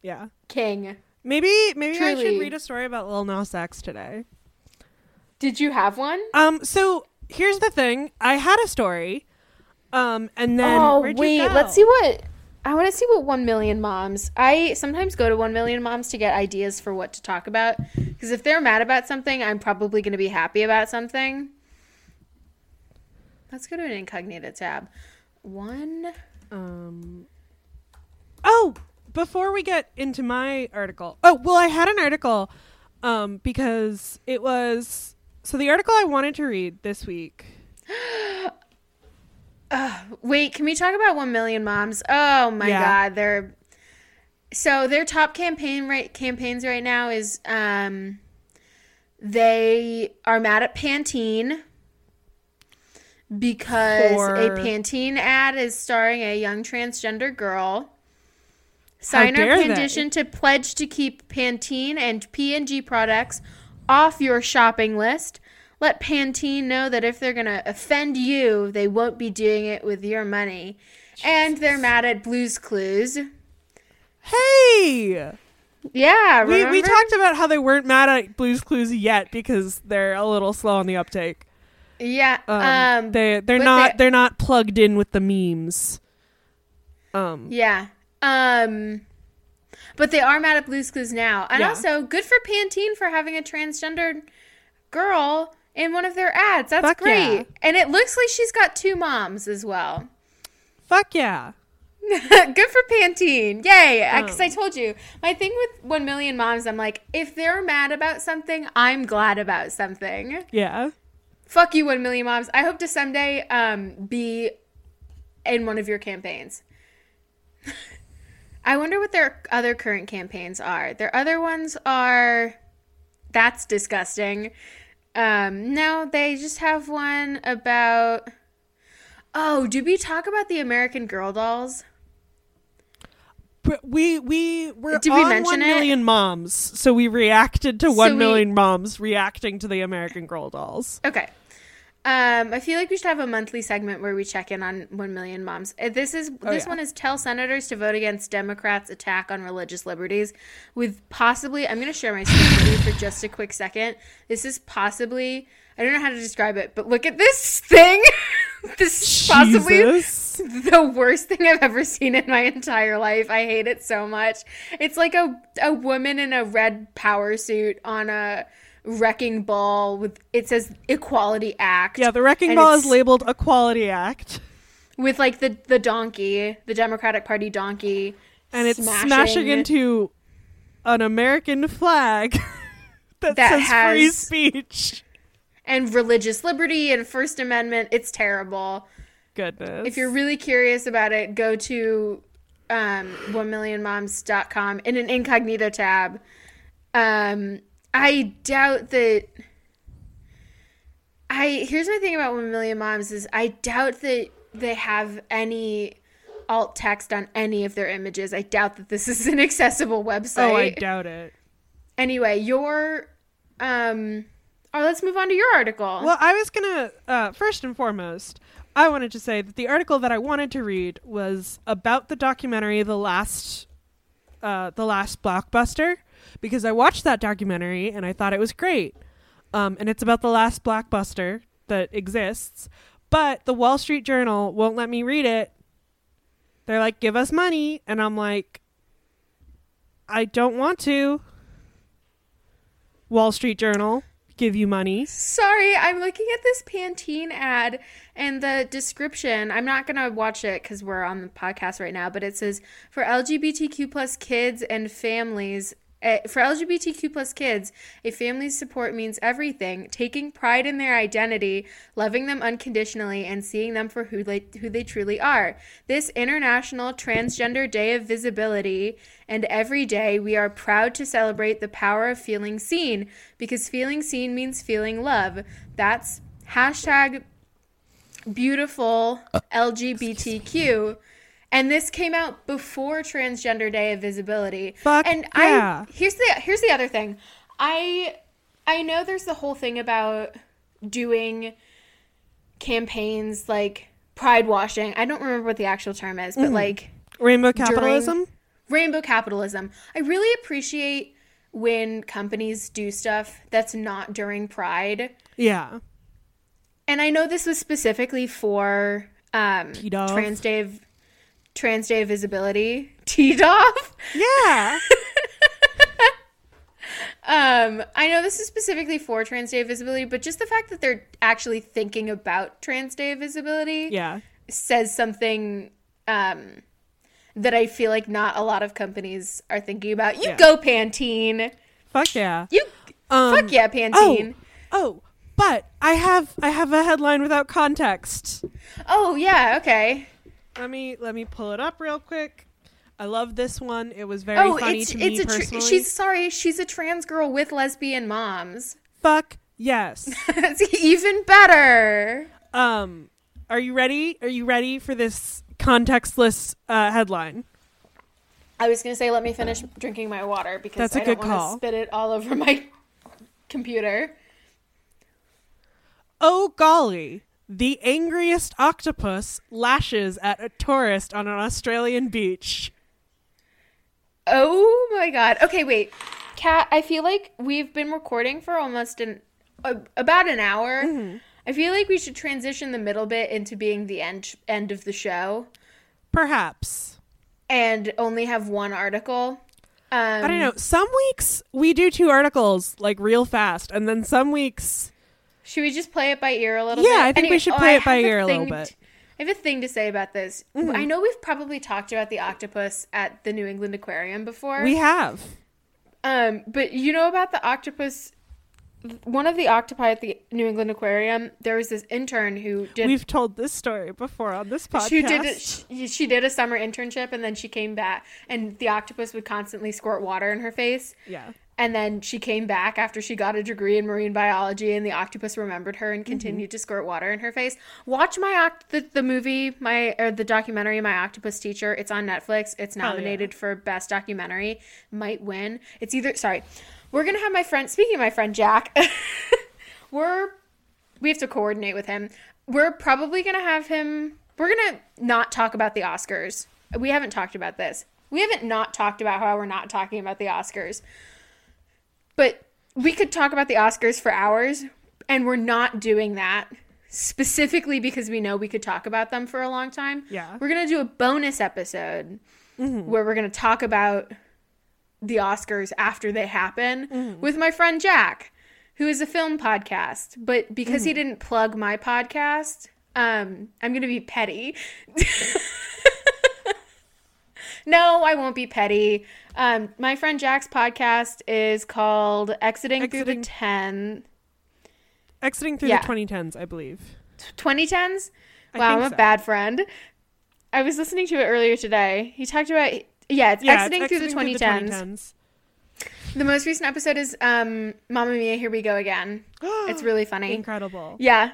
Yeah. King. Maybe maybe I should read a story about Lil Nas X today. Did you have one? Um. So here's the thing. I had a story. Um. And then oh wait, let's see what I want to see what One Million Moms. I sometimes go to One Million Moms to get ideas for what to talk about because if they're mad about something, I'm probably going to be happy about something. Let's go to an incognito tab. One. Um. Oh, before we get into my article. Oh, well, I had an article. Um, because it was so the article I wanted to read this week. Wait, can we talk about One Million Moms? Oh my Yeah. god, they're so their top campaign right campaigns right now is um they are mad at Pantene because For- a Pantene ad is starring a young transgender girl. Sign our they. petition to pledge to keep Pantene and P&G products off your shopping list. Let Pantene know that if they're going to offend you, they won't be doing it with your money. And they're mad at Blue's Clues. Hey, Yeah, we we talked about how they weren't mad at Blue's Clues yet because they're a little slow on the uptake. Yeah, Um, um, they they're not they, are not plugged in with the memes. Um. Yeah. Um but they are mad at Blue's Clues now. And Yeah. also good for Pantene for having a transgendered girl in one of their ads. That's Fuck great. yeah. And it looks like she's got two moms as well. Fuck yeah. good for Pantene. Yay. Because I Um. told you, my thing with 1 million moms, I'm like, if they're mad about something, I'm glad about something. Yeah. Fuck you, 1 million moms. I hope to someday um, be in one of your campaigns. I wonder what their other current campaigns are. Their other ones are. That's disgusting. Um, no, they just have one about. Oh, did we talk about the American Girl dolls? We we were Did we on mention one it? million moms, so we reacted to one we- million moms reacting to the American Girl dolls. Okay. Um, I feel like we should have a monthly segment where we check in on one million moms. Uh, This is this Oh, yeah. one is tell senators to vote against Democrats' attack on religious liberties, with possibly. I'm going to share my screen with you for just a quick second. This is possibly. I don't know how to describe it, but look at this thing. this is possibly Jesus. the worst thing I've ever seen in my entire life. I hate it so much. It's like a a woman in a red power suit on a wrecking ball with it says Equality Act. Yeah, the wrecking ball is labeled Equality Act, with like the the donkey, the Democratic Party donkey, and it's smashing, into an American flag that, That says free speech. and religious liberty and First Amendment. It's terrible. Goodness. If you're really curious about it, go to um, 1millionmoms.com in an incognito tab. Um, I doubt that. I here's my thing about 1 million moms is I doubt that they have any alt text on any of their images. I doubt that this is an accessible website. oh, I doubt it. anyway, your um oh, let's move on to your article. Well, I was gonna uh, first and foremost, I wanted to say that the article that I wanted to read was about the documentary "The Last, uh, The Last Blockbuster," because I watched that documentary and I thought it was great. Um, and it's about the last blockbuster that exists, but the Wall Street Journal won't let me read it. They're like, "Give us money," and I'm like, "I don't want to." Wall Street Journal, give you money. Sorry, I'm looking at this Pantene ad and the description. I'm not gonna watch it because we're on the podcast right now, but it says for LGBTQ plus kids and families Eh, for LGBTQ plus kids, a family's support means everything. Taking pride in their identity, loving them unconditionally, and seeing them for who they who they truly are. This International Transgender Day of Visibility, and every day we are proud to celebrate the power of feeling seen, because feeling seen means feeling love. That's hashtag beautiful LGBTQ. And this came out before Transgender Day of Visibility. Fuck and yeah. I here's the here's the other thing. I I know there's the whole thing about doing campaigns like pride washing. I don't remember what the actual term is, but like Rainbow capitalism. rainbow capitalism. I really appreciate when companies do stuff that's not during Pride. yeah. And I know this was specifically for um, Trans Day of Trans Day of Visibility. T-Dov? Yeah. Um, I know this is specifically for Trans Day of Visibility, but just the fact that they're actually thinking about Trans Day of Visibility yeah. says something um, that I feel like not a lot of companies are thinking about. You Yeah. go Pantene. Fuck yeah. You Um, fuck yeah, Pantene. Oh, but I have I have a headline without context. Oh, yeah, okay. Let me let me pull it up real quick. I love this one. It was very Oh, funny it's to it's me a tr- personally. she's sorry, she's a trans girl with lesbian moms. Fuck yes. That's even better. um, are you ready? Are you ready for this contextless uh, headline? I was gonna say, let me finish drinking my water because That's a I don't want to spit it all over my computer. Oh golly! The angriest octopus lashes at a tourist on an Australian beach. Oh my god. Okay, wait. Kat, I feel like we've been recording for almost an uh, about an hour. Mm-hmm. I feel like we should transition the middle bit into being the end end of the show Perhaps. and only have one article. Um, I don't know. Some weeks we do two articles like real fast, and then some weeks Should we just play it by ear a little Yeah, bit? Yeah, I think we should play I it by ear a little bit. t- I have a thing to say about this. Mm-hmm. I know we've probably talked about the octopus at the New England Aquarium before. we have. Um, but you know about the octopus? One of the octopi at the New England Aquarium, there was this intern who did. We've told this story before on this podcast. she did. A, she, she did a summer internship, and then she came back, and the octopus would constantly squirt water in her face. yeah. And then she came back after she got a degree in marine biology, and the octopus remembered her and Mm-hmm. continued to squirt water in her face. Watch my oct- the, the movie, my or the documentary, My Octopus Teacher. It's on Netflix. It's Hell yeah. nominated for best documentary. Might win. It's either sorry. We're gonna have my friend. Speaking of my friend Jack, we're we have to coordinate with him. We're probably gonna have him. We're gonna not talk about the Oscars. We haven't talked about this. We haven't not talked about how we're not talking about the Oscars. But we could talk about the Oscars for hours, and we're not doing that specifically because we know we could talk about them for a long time. Yeah. We're going to do a bonus episode mm-hmm. where we're going to talk about the Oscars after they happen mm-hmm. with my friend Jack, who is a film podcast. But because he mm-hmm. didn't plug my podcast, um, I'm going to be petty. no, I won't be petty. Um, my friend Jack's podcast is called Exiting, Through the Exiting- 10 Exiting through Yeah. the 2010s, I believe. 2010s. Wow, I'm a so. bad friend. I was listening to it earlier today. He talked about yeah, it's Yeah, exiting, it's through, the exiting 2010s. The most recent episode is um Mamma Mia, Here We Go Again. It's really funny. Incredible. Yeah.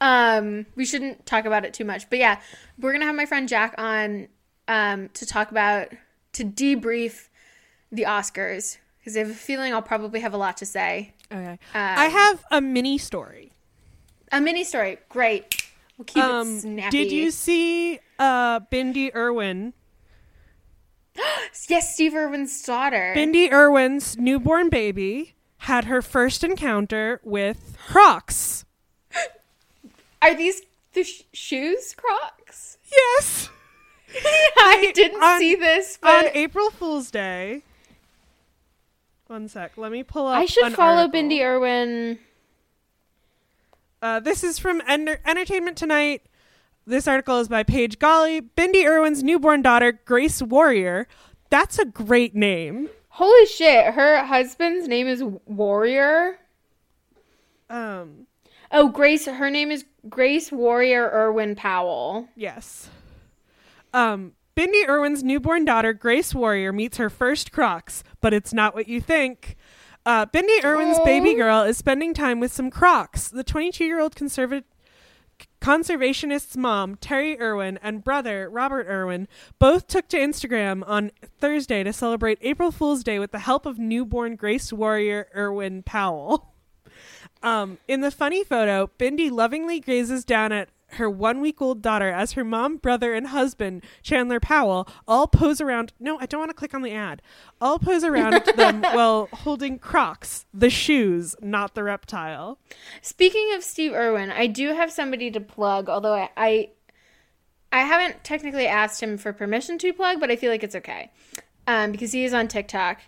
Um, we shouldn't talk about it too much, but yeah, we're gonna have my friend Jack on um to talk about to debrief the Oscars because I have a feeling I'll probably have a lot to say. Okay. Um, I have a mini story. A mini story, great. We'll keep it Um, snappy. did you see uh, Bindi Irwin? Yes, Steve Irwin's daughter. Bindi Irwin's newborn baby had her first encounter with Crocs. Are these the sh- shoes, Crocs? Yes. I didn't On- see this, On April Fool's Day. One sec. Let me pull up. I should follow article. Bindi Irwin. Uh, this is from Enter- Entertainment Tonight. This article is by Paige Gawley. Bindi Irwin's newborn daughter, Grace Warrior. That's a great name. Holy shit, her husband's name is Warrior. Um, Oh, Grace, her name is Grace Warrior Irwin Powell. yes. Um, Bindi Irwin's newborn daughter, Grace Warrior, meets her first Crocs, but it's not what you think. Uh, Bindi Irwin's baby girl is spending time with some Crocs. The 22 year old conserva- conservationist's mom, Terri Irwin, and brother, Robert Irwin, both took to Instagram on Thursday to celebrate April Fool's Day with the help of newborn Grace Warrior Irwin Powell. Um, in the funny photo, Bindi lovingly gazes down at her one week old daughter as her mom, brother, and husband, Chandler Powell, all pose around. No, I don't want to click on the ad. All pose around them while holding Crocs, the shoes, not the reptile. Speaking of Steve Irwin, I do have somebody to plug, although I, I I haven't technically asked him for permission to plug, but I feel like it's okay. Um, because he is on TikTok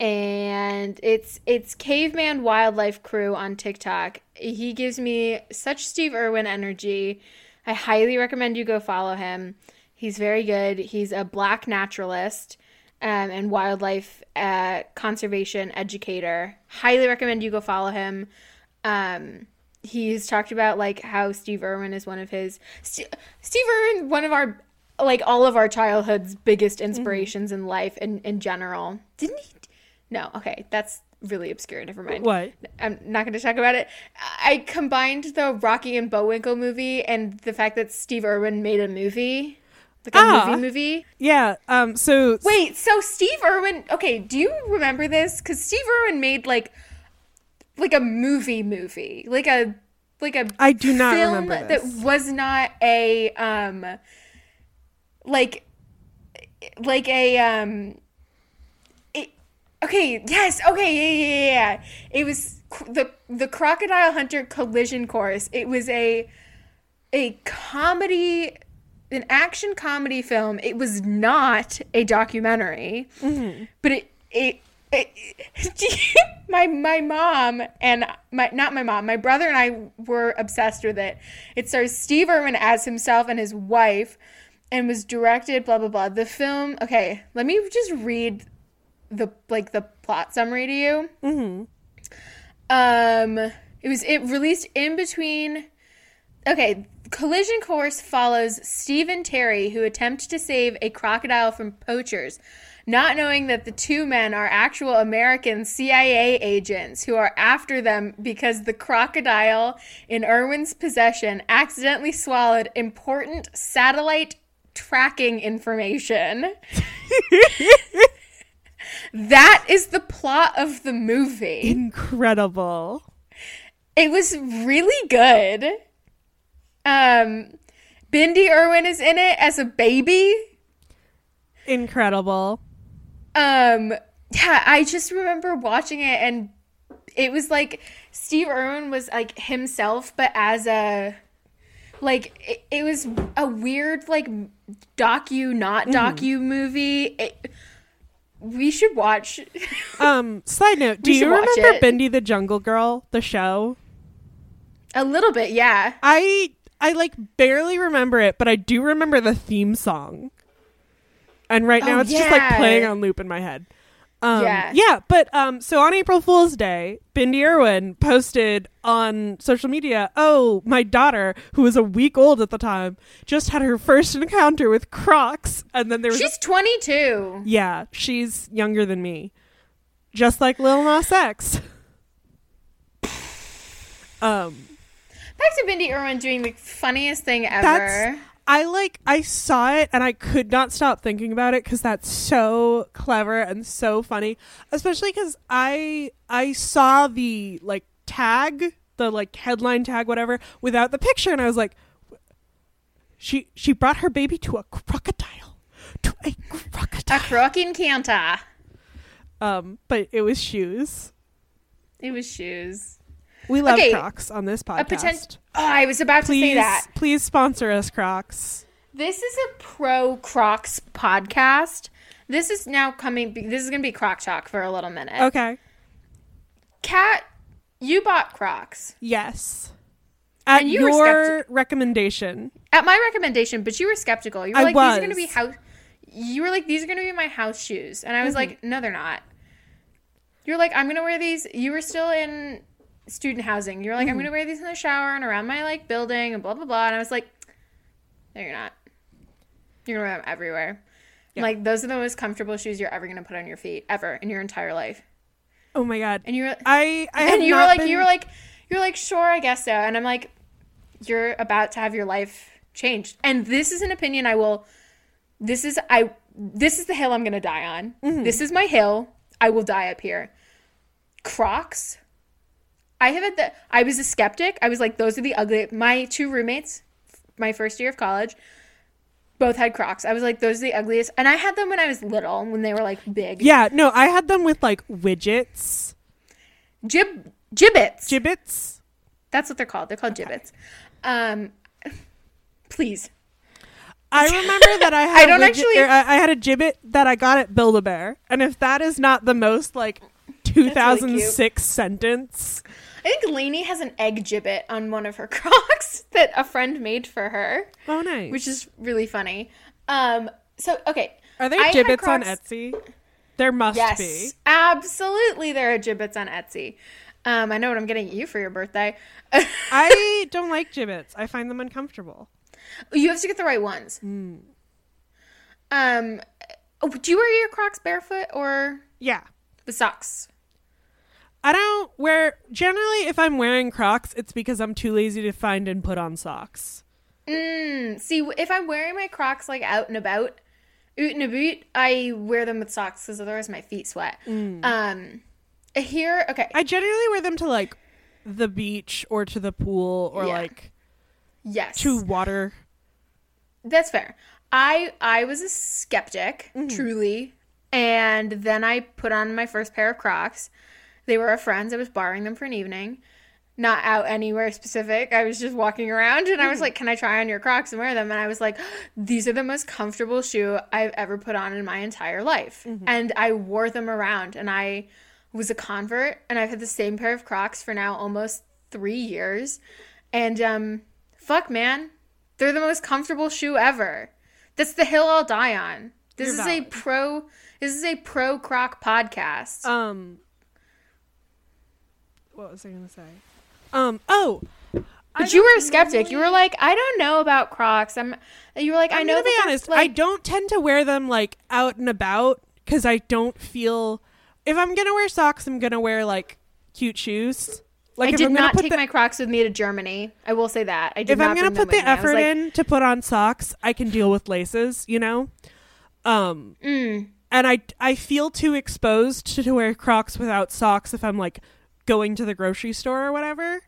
and it's it's Caveman Wildlife Crew on TikTok. He gives me such Steve Irwin energy. I highly recommend you go follow him. He's very good. He's a black naturalist um, and wildlife uh, conservation educator. Highly recommend you go follow him. Um, he's talked about like how Steve Irwin is one of his St- Steve Irwin, one of our like all of our childhood's biggest inspirations in life and in general. Didn't he? No, okay, that's really obscure. Never mind. What? I'm not going to talk about it. I combined the Rocky and Bullwinkle movie and the fact that Steve Irwin made a movie, like a Ah. movie movie. Yeah. Um. So Wait, so Steve Irwin? Okay, do you remember this? Because Steve Irwin made like, like a movie movie, like a like a I do not film remember that was not a um, like, like a um. It, okay. Yes. Okay. Yeah. Yeah. Yeah. It was the the Crocodile Hunter Collision Course. It was a a comedy an action comedy film it was not a documentary mm-hmm. but it it, it my my mom and my not my mom my brother and i were obsessed with it it stars steve irwin as himself and his wife and was directed blah blah blah the film okay let me just read the like the plot summary to you um it was it released in between Okay, Collision Course follows Steve and Terri who attempt to save a crocodile from poachers, not knowing that the two men are actual American CIA agents who are after them because the crocodile in Irwin's possession accidentally swallowed important satellite tracking information. that is the plot of the movie. incredible. It was really good. Um, Bindi Irwin is in it as a baby. Incredible. Um, yeah, I just remember watching it and it was like Steve Irwin was like himself, but as a like it, it was a weird like docu not docu movie. It, we should watch. Um. Side note: Do you remember it. Bindi the Jungle Girl, the show? a little bit, yeah. I I like barely remember it, but I do remember the theme song. And right now Oh, it's just like playing on loop in my head. Um, Yeah. yeah, but um, so on April Fool's Day, Bindi Irwin posted on social media, "Oh, my daughter, who was a week old at the time, just had her first encounter with Crocs." And then there was, a- She's 22. yeah, she's younger than me, just like Lil Nas X. um, Back to Bindi Irwin doing the funniest thing ever. I like I saw it and I could not stop thinking about it cuz that's so clever and so funny especially cuz I I saw the like tag the like headline tag whatever without the picture and I was like she she brought her baby to a crocodile to a a crocodile crook in Canta. um but it was shoes It was shoes. We love Okay, crocs on this podcast A potent- Oh, I was about to say please that. please sponsor us crocs This is a pro Crocs podcast. This is now coming. This is going to be Croc Talk for a little minute. okay Kat, you bought Crocs Yes. At And you were your skeptic- recommendation. at my recommendation, but you were skeptical. You were I like, "These are going to be was. house." You were like, "These are going to be my house shoes," and I was Mm-hmm. like, "No, they're not." You're like, I'm gonna wear these. You were still in student housing. You're like, Mm-hmm. I'm gonna wear these in the shower and around my like building and blah blah blah. And I was like, No, you're not. You're gonna wear them everywhere. Yeah. Like those are the most comfortable shoes you're ever gonna put on your feet ever in your entire life. Oh my god. And you were I I and you were like been- you were like you're like sure I guess so. And I'm like, you're about to have your life changed. And this is an opinion I will. This is I. This is the hill I'm gonna die on. Mm-hmm. This is my hill. I will die up here. Crocs. I have had the. I was a skeptic. I was like, those are the ugly. My two roommates, my first year of college, both had Crocs. I was like, those are the ugliest. And I had them when I was little, when they were like big. Yeah, no, I had them with like widgets, Jib Jibbitz. Jibbitz. That's what they're called. They're called Jibbitz. Um, please. I remember that I had I don't widget- actually- I, I had a Jibbit that I got at Build a Bear, and if that is not the most like 2006 sentence, I think Lainey has an egg Jibbit on one of her Crocs that a friend made for her, oh nice. which is really funny. Um, so okay, Are there I Jibbitz on Etsy? There must yes, be. absolutely, there are Jibbitz on Etsy. Um, I know what I'm getting you for your birthday. I don't like Jibbitz. I find them uncomfortable. you have to get the right ones. Hmm. Um, oh, do you wear your Crocs barefoot or Yeah. with socks? I don't wear generally if I'm wearing Crocs, it's because I'm too lazy to find and put on socks. Mm, see, if I'm wearing my Crocs like out and about, out and about, I wear them with socks because otherwise my feet sweat. Um, here, okay, I generally wear them to like the beach or to the pool or Yeah. like yes, to water. that's fair. I I was a skeptic, truly, and then I put on my first pair of Crocs. They were a friend's. I was borrowing them for an evening, not out anywhere specific. I was just walking around, and I was like, "Can I try on your Crocs and wear them?" And I was like, "These are the most comfortable shoe I've ever put on in my entire life." And I wore them around, and I was a convert, and I've had the same pair of Crocs for now almost three years. And um, fuck, man, they're the most comfortable shoe ever. That's the hill I'll die on. This You're is a pro. This is a pro Croc podcast. Um what was I gonna say? Um oh but you were a skeptic. You were like, I don't know about Crocs. I'm. You were like, i I'm know. gonna be honest, that's, I don't tend to wear them like out and about because I don't feel if I'm gonna wear socks, I'm gonna wear like cute shoes. Like I if did I'm not put take the, my Crocs with me to Germany. I will say that. I did if I'm gonna put the with me. I was effort like, in to put on socks, I can deal with laces, you know. Um, Mm, and I I feel too exposed to, to wear Crocs without socks if I'm like going to the grocery store or whatever,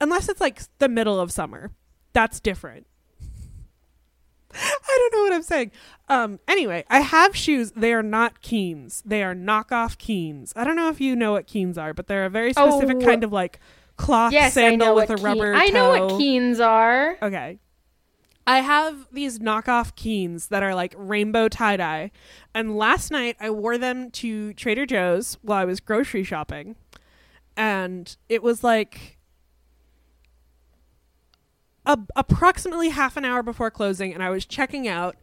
unless it's like the middle of summer. That's different. I don't know what I'm saying. Um, anyway, I have shoes. They are not Keens. They are knockoff Keens. I don't know if you know what Keens are, but they're a very specific Oh. kind of like cloth yes, sandal with a Keen- rubber. I know what. Keens are. Okay. I have these knockoff Keens that are like rainbow tie dye. And last night I wore them to Trader Joe's while I was grocery shopping. And it was like a- approximately half an hour before closing. And I was checking out.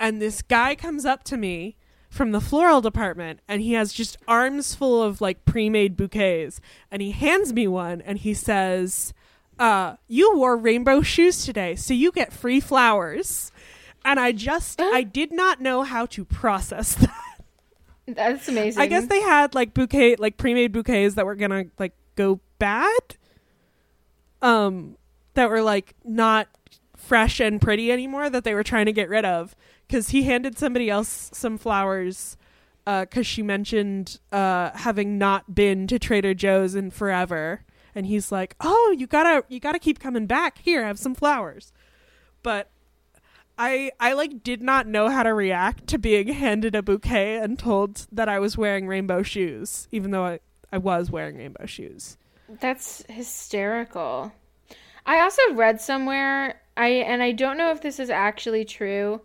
And this guy comes up to me from the floral department and he has just arms full of like pre-made bouquets and he hands me one and he says uh you wore rainbow shoes today so you get free flowers and i just i did not know how to process that That's amazing. i guess they had like bouquet like pre-made bouquets that were gonna like go bad um that were like not fresh and pretty anymore that they were trying to get rid of because he handed somebody else some flowers because she mentioned uh, having not been to Trader Joe's in forever, and he's like, "Oh, you gotta you gotta keep coming back. Here, have some flowers." But I I like did not know how to react to being handed a bouquet and told that I was wearing rainbow shoes, even though I, I was wearing rainbow shoes. That's hysterical. I also read somewhere I and I don't know if this is actually true.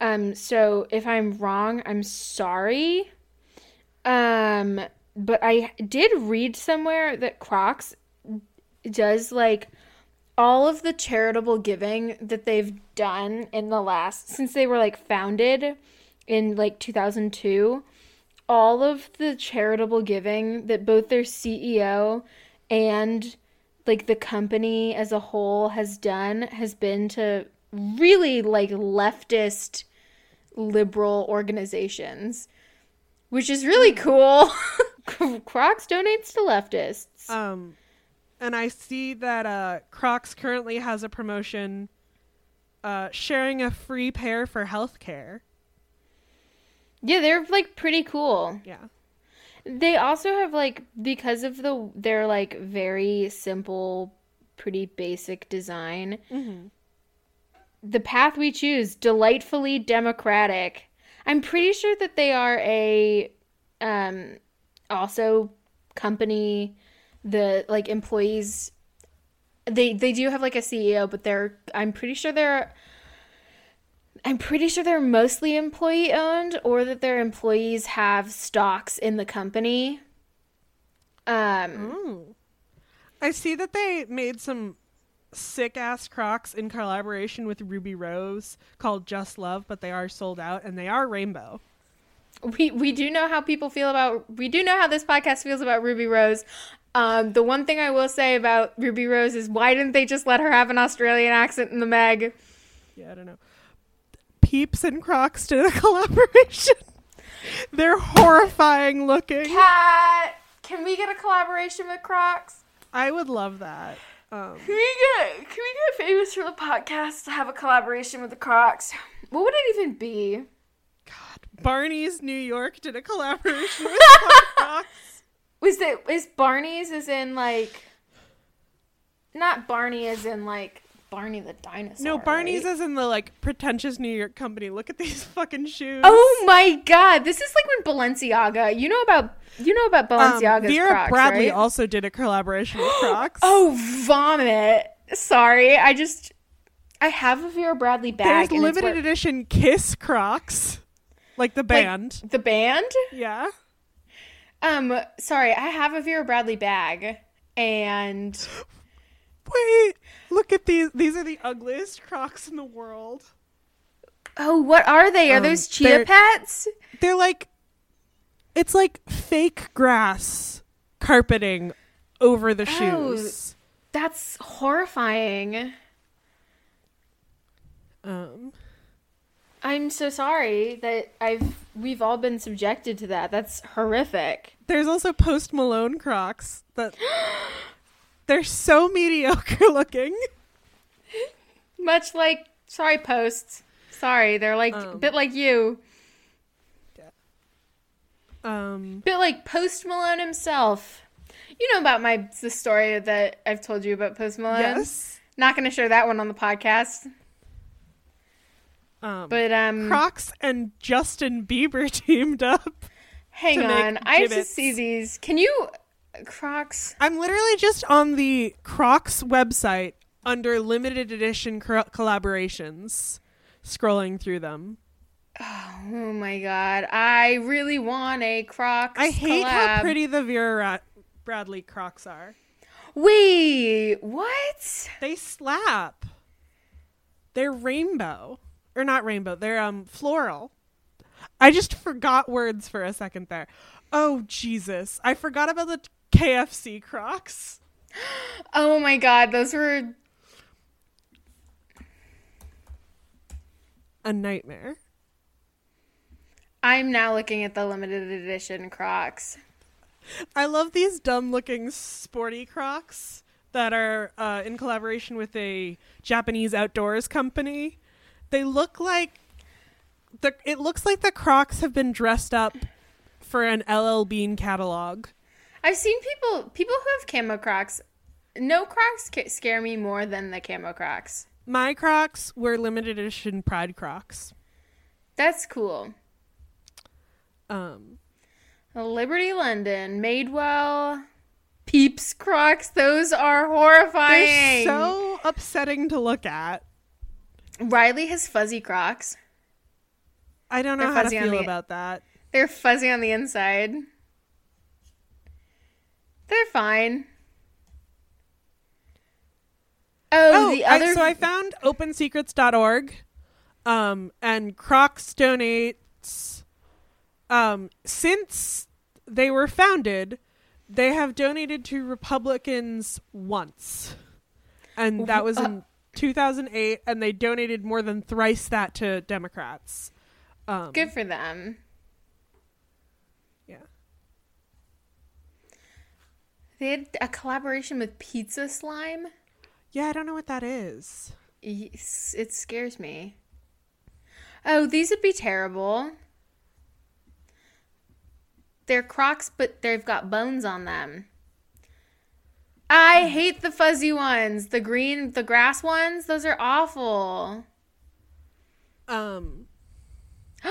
Um so if I'm wrong, I'm sorry. Um but I did read somewhere that Crocs does like all of the charitable giving that they've done in the last since they were like founded in like 2002 all of the charitable giving that both their CEO and like the company as a whole has done has been to really like leftist liberal organizations, which is really cool. Crocs donates to leftists. Um, and I see that uh, Crocs currently has a promotion uh, sharing a free pair for healthcare. yeah, they're like pretty cool. Yeah. They also have like because of the their like very simple, pretty basic design. Mm-hmm. The path we choose, delightfully democratic. I'm pretty sure that they are a um also company the like employees they they do have like a CEO, but they're I'm pretty sure they're I'm pretty sure they're mostly employee owned or that their employees have stocks in the company. Um. I see that they made some sick ass Crocs in collaboration with Ruby Rose called Just Love, but they are sold out and they are rainbow. we we do know how people feel about we do know how this podcast feels about Ruby Rose. Um, the one thing I will say about Ruby Rose is why didn't they just let her have an Australian accent in the Meg? Yeah, I don't know. Peeps and Crocs did a collaboration. They're horrifying looking. Kat, can we get a collaboration with Crocs? I would love that. Um, Can we get can we get famous for the podcast to have a collaboration with the Crocs? What would it even be? God, Barney's New York did a collaboration with Crocs. Was it is Barney's is in like not Barney as in like Barney the dinosaur? No, Barney's right? is in the like pretentious New York company. Look at these fucking shoes. Oh my god, this is like when Balenciaga. You know about you know about Um, Balenciaga's Vera Crocs, Bradley right? also did a collaboration with Crocs. Oh, vomit. Sorry, I just I have a Vera Bradley bag. There's limited where- edition Kiss Crocs, like the like, band. the band? yeah. Um, sorry, I have a Vera Bradley bag, and Wait, look at these. These are the ugliest Crocs in the world. oh, what are they? Are Um, those chia they're- pets? They're like, it's like fake grass carpeting over the Oh. shoes. That's horrifying. Um, I'm so sorry that I've we've all been subjected to that. That's horrific. there's also Post Malone Crocs that they're so mediocre looking. Much like sorry posts. Sorry, they're like a Um. bit like you. Um, bit like Post Malone himself. You know about my the story that I've told you about Post Malone. yes. Not going to share that one on the podcast, Um, but um, Crocs and Justin Bieber teamed up. hang on. I have to see these. Can you Crocs? I'm literally just on the Crocs website under limited edition collaborations, scrolling through them. Oh my god! I really want a Crocs. I hate how pretty the Vera Ra- Bradley Crocs are. Wait, what? They slap. They're rainbow. Or not rainbow, they're um floral. I just forgot words for a second there. Oh Jesus. I forgot about the KFC Crocs. Oh my god, those were A nightmare. I'm now looking at the limited edition Crocs. I love these dumb looking sporty Crocs that are uh, in collaboration with a Japanese outdoors company. They look like the it looks like the Crocs have been dressed up for an LL Bean catalog. I've seen people people who have camo Crocs. No Crocs ca- scare me more than the camo Crocs. My Crocs were limited edition Pride Crocs. That's cool. Um, Liberty London, Madewell, Peeps Crocs. Those are horrifying. they're so upsetting to look at. Riley has fuzzy Crocs. I don't know They're how to feel the- about that. They're fuzzy on the inside. They're fine. Oh, Oh, the I- other. so I found opensecrets.org, um, and Crocs donates um, since they were founded, they have donated to Republicans once, and that was in 2008, and they donated more than thrice that to Democrats. Um, Good for them. Yeah. They had a collaboration with Pizza Slime. Yeah, I don't know what that is. It scares me. Oh, these would be terrible. They're Crocs, but they've got bones on them. I hate the fuzzy ones. The green, the grass ones, those are awful. Um,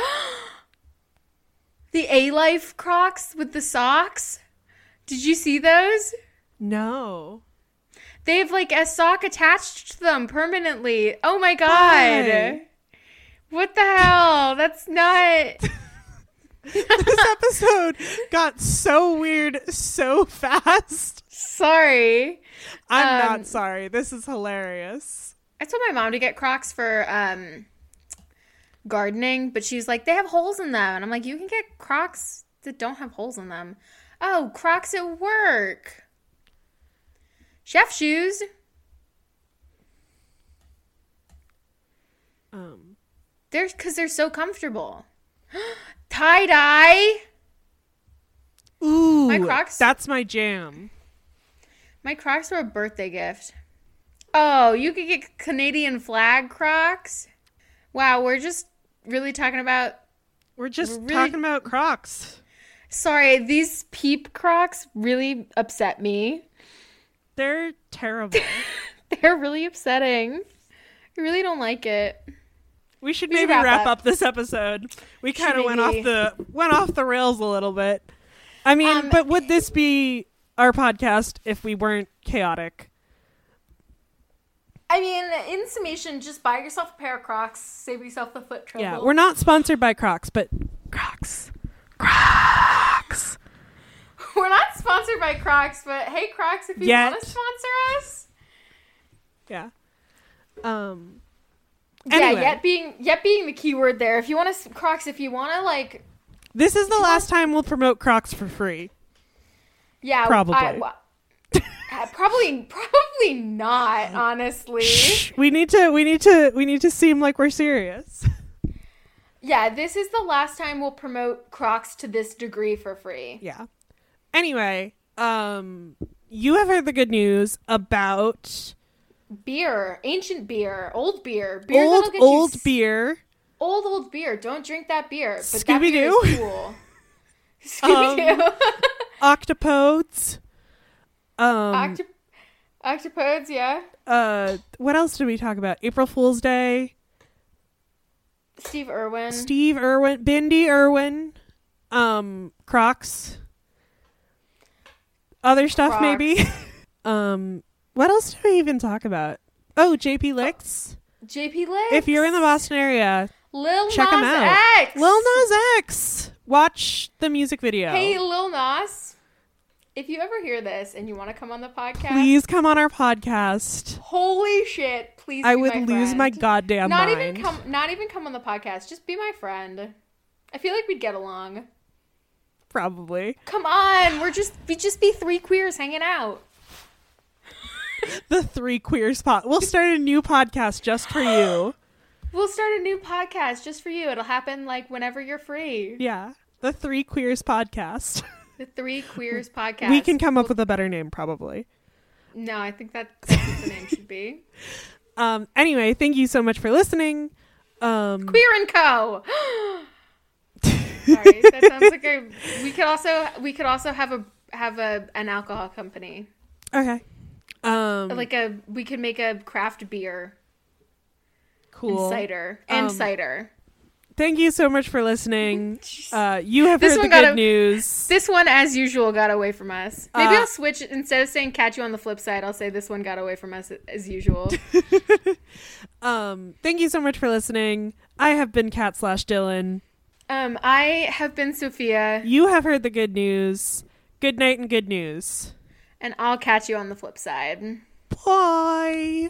The A Life Crocs with the socks. Did you see those? no. They have like a sock attached to them permanently. Oh my god. Why? What the hell? That's not. this episode got so weird so fast. Sorry. I'm Um, not sorry. This is hilarious. I told my mom to get Crocs for um gardening, but she's like, they have holes in them. And I'm like, you can get Crocs that don't have holes in them. Oh, Crocs at work. Chef shoes. Um, They're because they're so comfortable. Tie dye. ooh, My Crocs- That's my jam. My Crocs were a birthday gift. Oh, you could get Canadian flag Crocs. Wow, we're just really talking about. We're just We're really- talking about Crocs. Sorry, these peep Crocs really upset me. They're terrible. They're really upsetting. I really don't like it. We should We maybe wrap wrap, up. up. this episode. We kind of went off the went off the rails a little bit. I mean, Um, but would this be our podcast if we weren't chaotic? I mean, in summation, just buy yourself a pair of Crocs, save yourself the foot trouble. Yeah, we're not sponsored by Crocs, but Crocs, Crocs. We're not sponsored by Crocs, but hey, Crocs, if you Yet. want to sponsor us, Yeah. Um. Yeah, yet being yet being the keyword there. If you want to Crocs, if you want to like, This is the last time we'll promote Crocs for free. yeah, Probably. I, well, uh, probably, probably not. Honestly, We need to we need to we need to seem like we're serious. yeah, this is the last time we'll promote Crocs to this degree for free. Yeah. Anyway, um you have heard the good news about Beer, ancient beer, old beer, beer old old beer. old old beer. Don't drink that beer. But Scooby-Doo? is cool. Scooby Doo. Octopodes. Um Octop- octopodes, yeah. uh what else did we talk about? April Fool's Day. Steve Irwin. Steve Irwin, Bindi Irwin, um, Crocs, other stuff Crocs. maybe. um, what else do we even talk about? Oh, JP Licks. JP Licks. If you're in the Boston area, Lil check Nas him out. X. Lil Nas X. Watch the music video. Hey, Lil Nas. If you ever hear this and you want to come on the podcast, Please come on our podcast. holy shit, please. I would my lose my goddamn Not mind. even come. Not even come on the podcast. Just be my friend. I feel like we'd get along. Probably Come on, we're just we just be three queers hanging out. the three queers spot. We'll start a new podcast just for you. We'll start a new podcast just for you. It'll happen like whenever you're free. Yeah, the three queers podcast. The Three Queers podcast. we can come up with a better name, probably. No, I think that that's what the name should be. Um, anyway, thank you so much for listening. Um, Queer and Co. Sorry, that sounds like a. We could also we could also have a have a an alcohol company okay. Um, like a we could make a craft beer cool. and cider and Um, cider. Thank you so much for listening. Uh, you have This heard the good a- news. This one, as usual, got away from us. Maybe Uh, I'll switch instead of saying "catch you on the flip side." I'll say this one got away from us as usual. Um, thank you so much for listening. I have been Kat slash Dylan. um, I have been Sophia, You have heard the good news. Good night and good news. And I'll catch you on the flip side. Bye.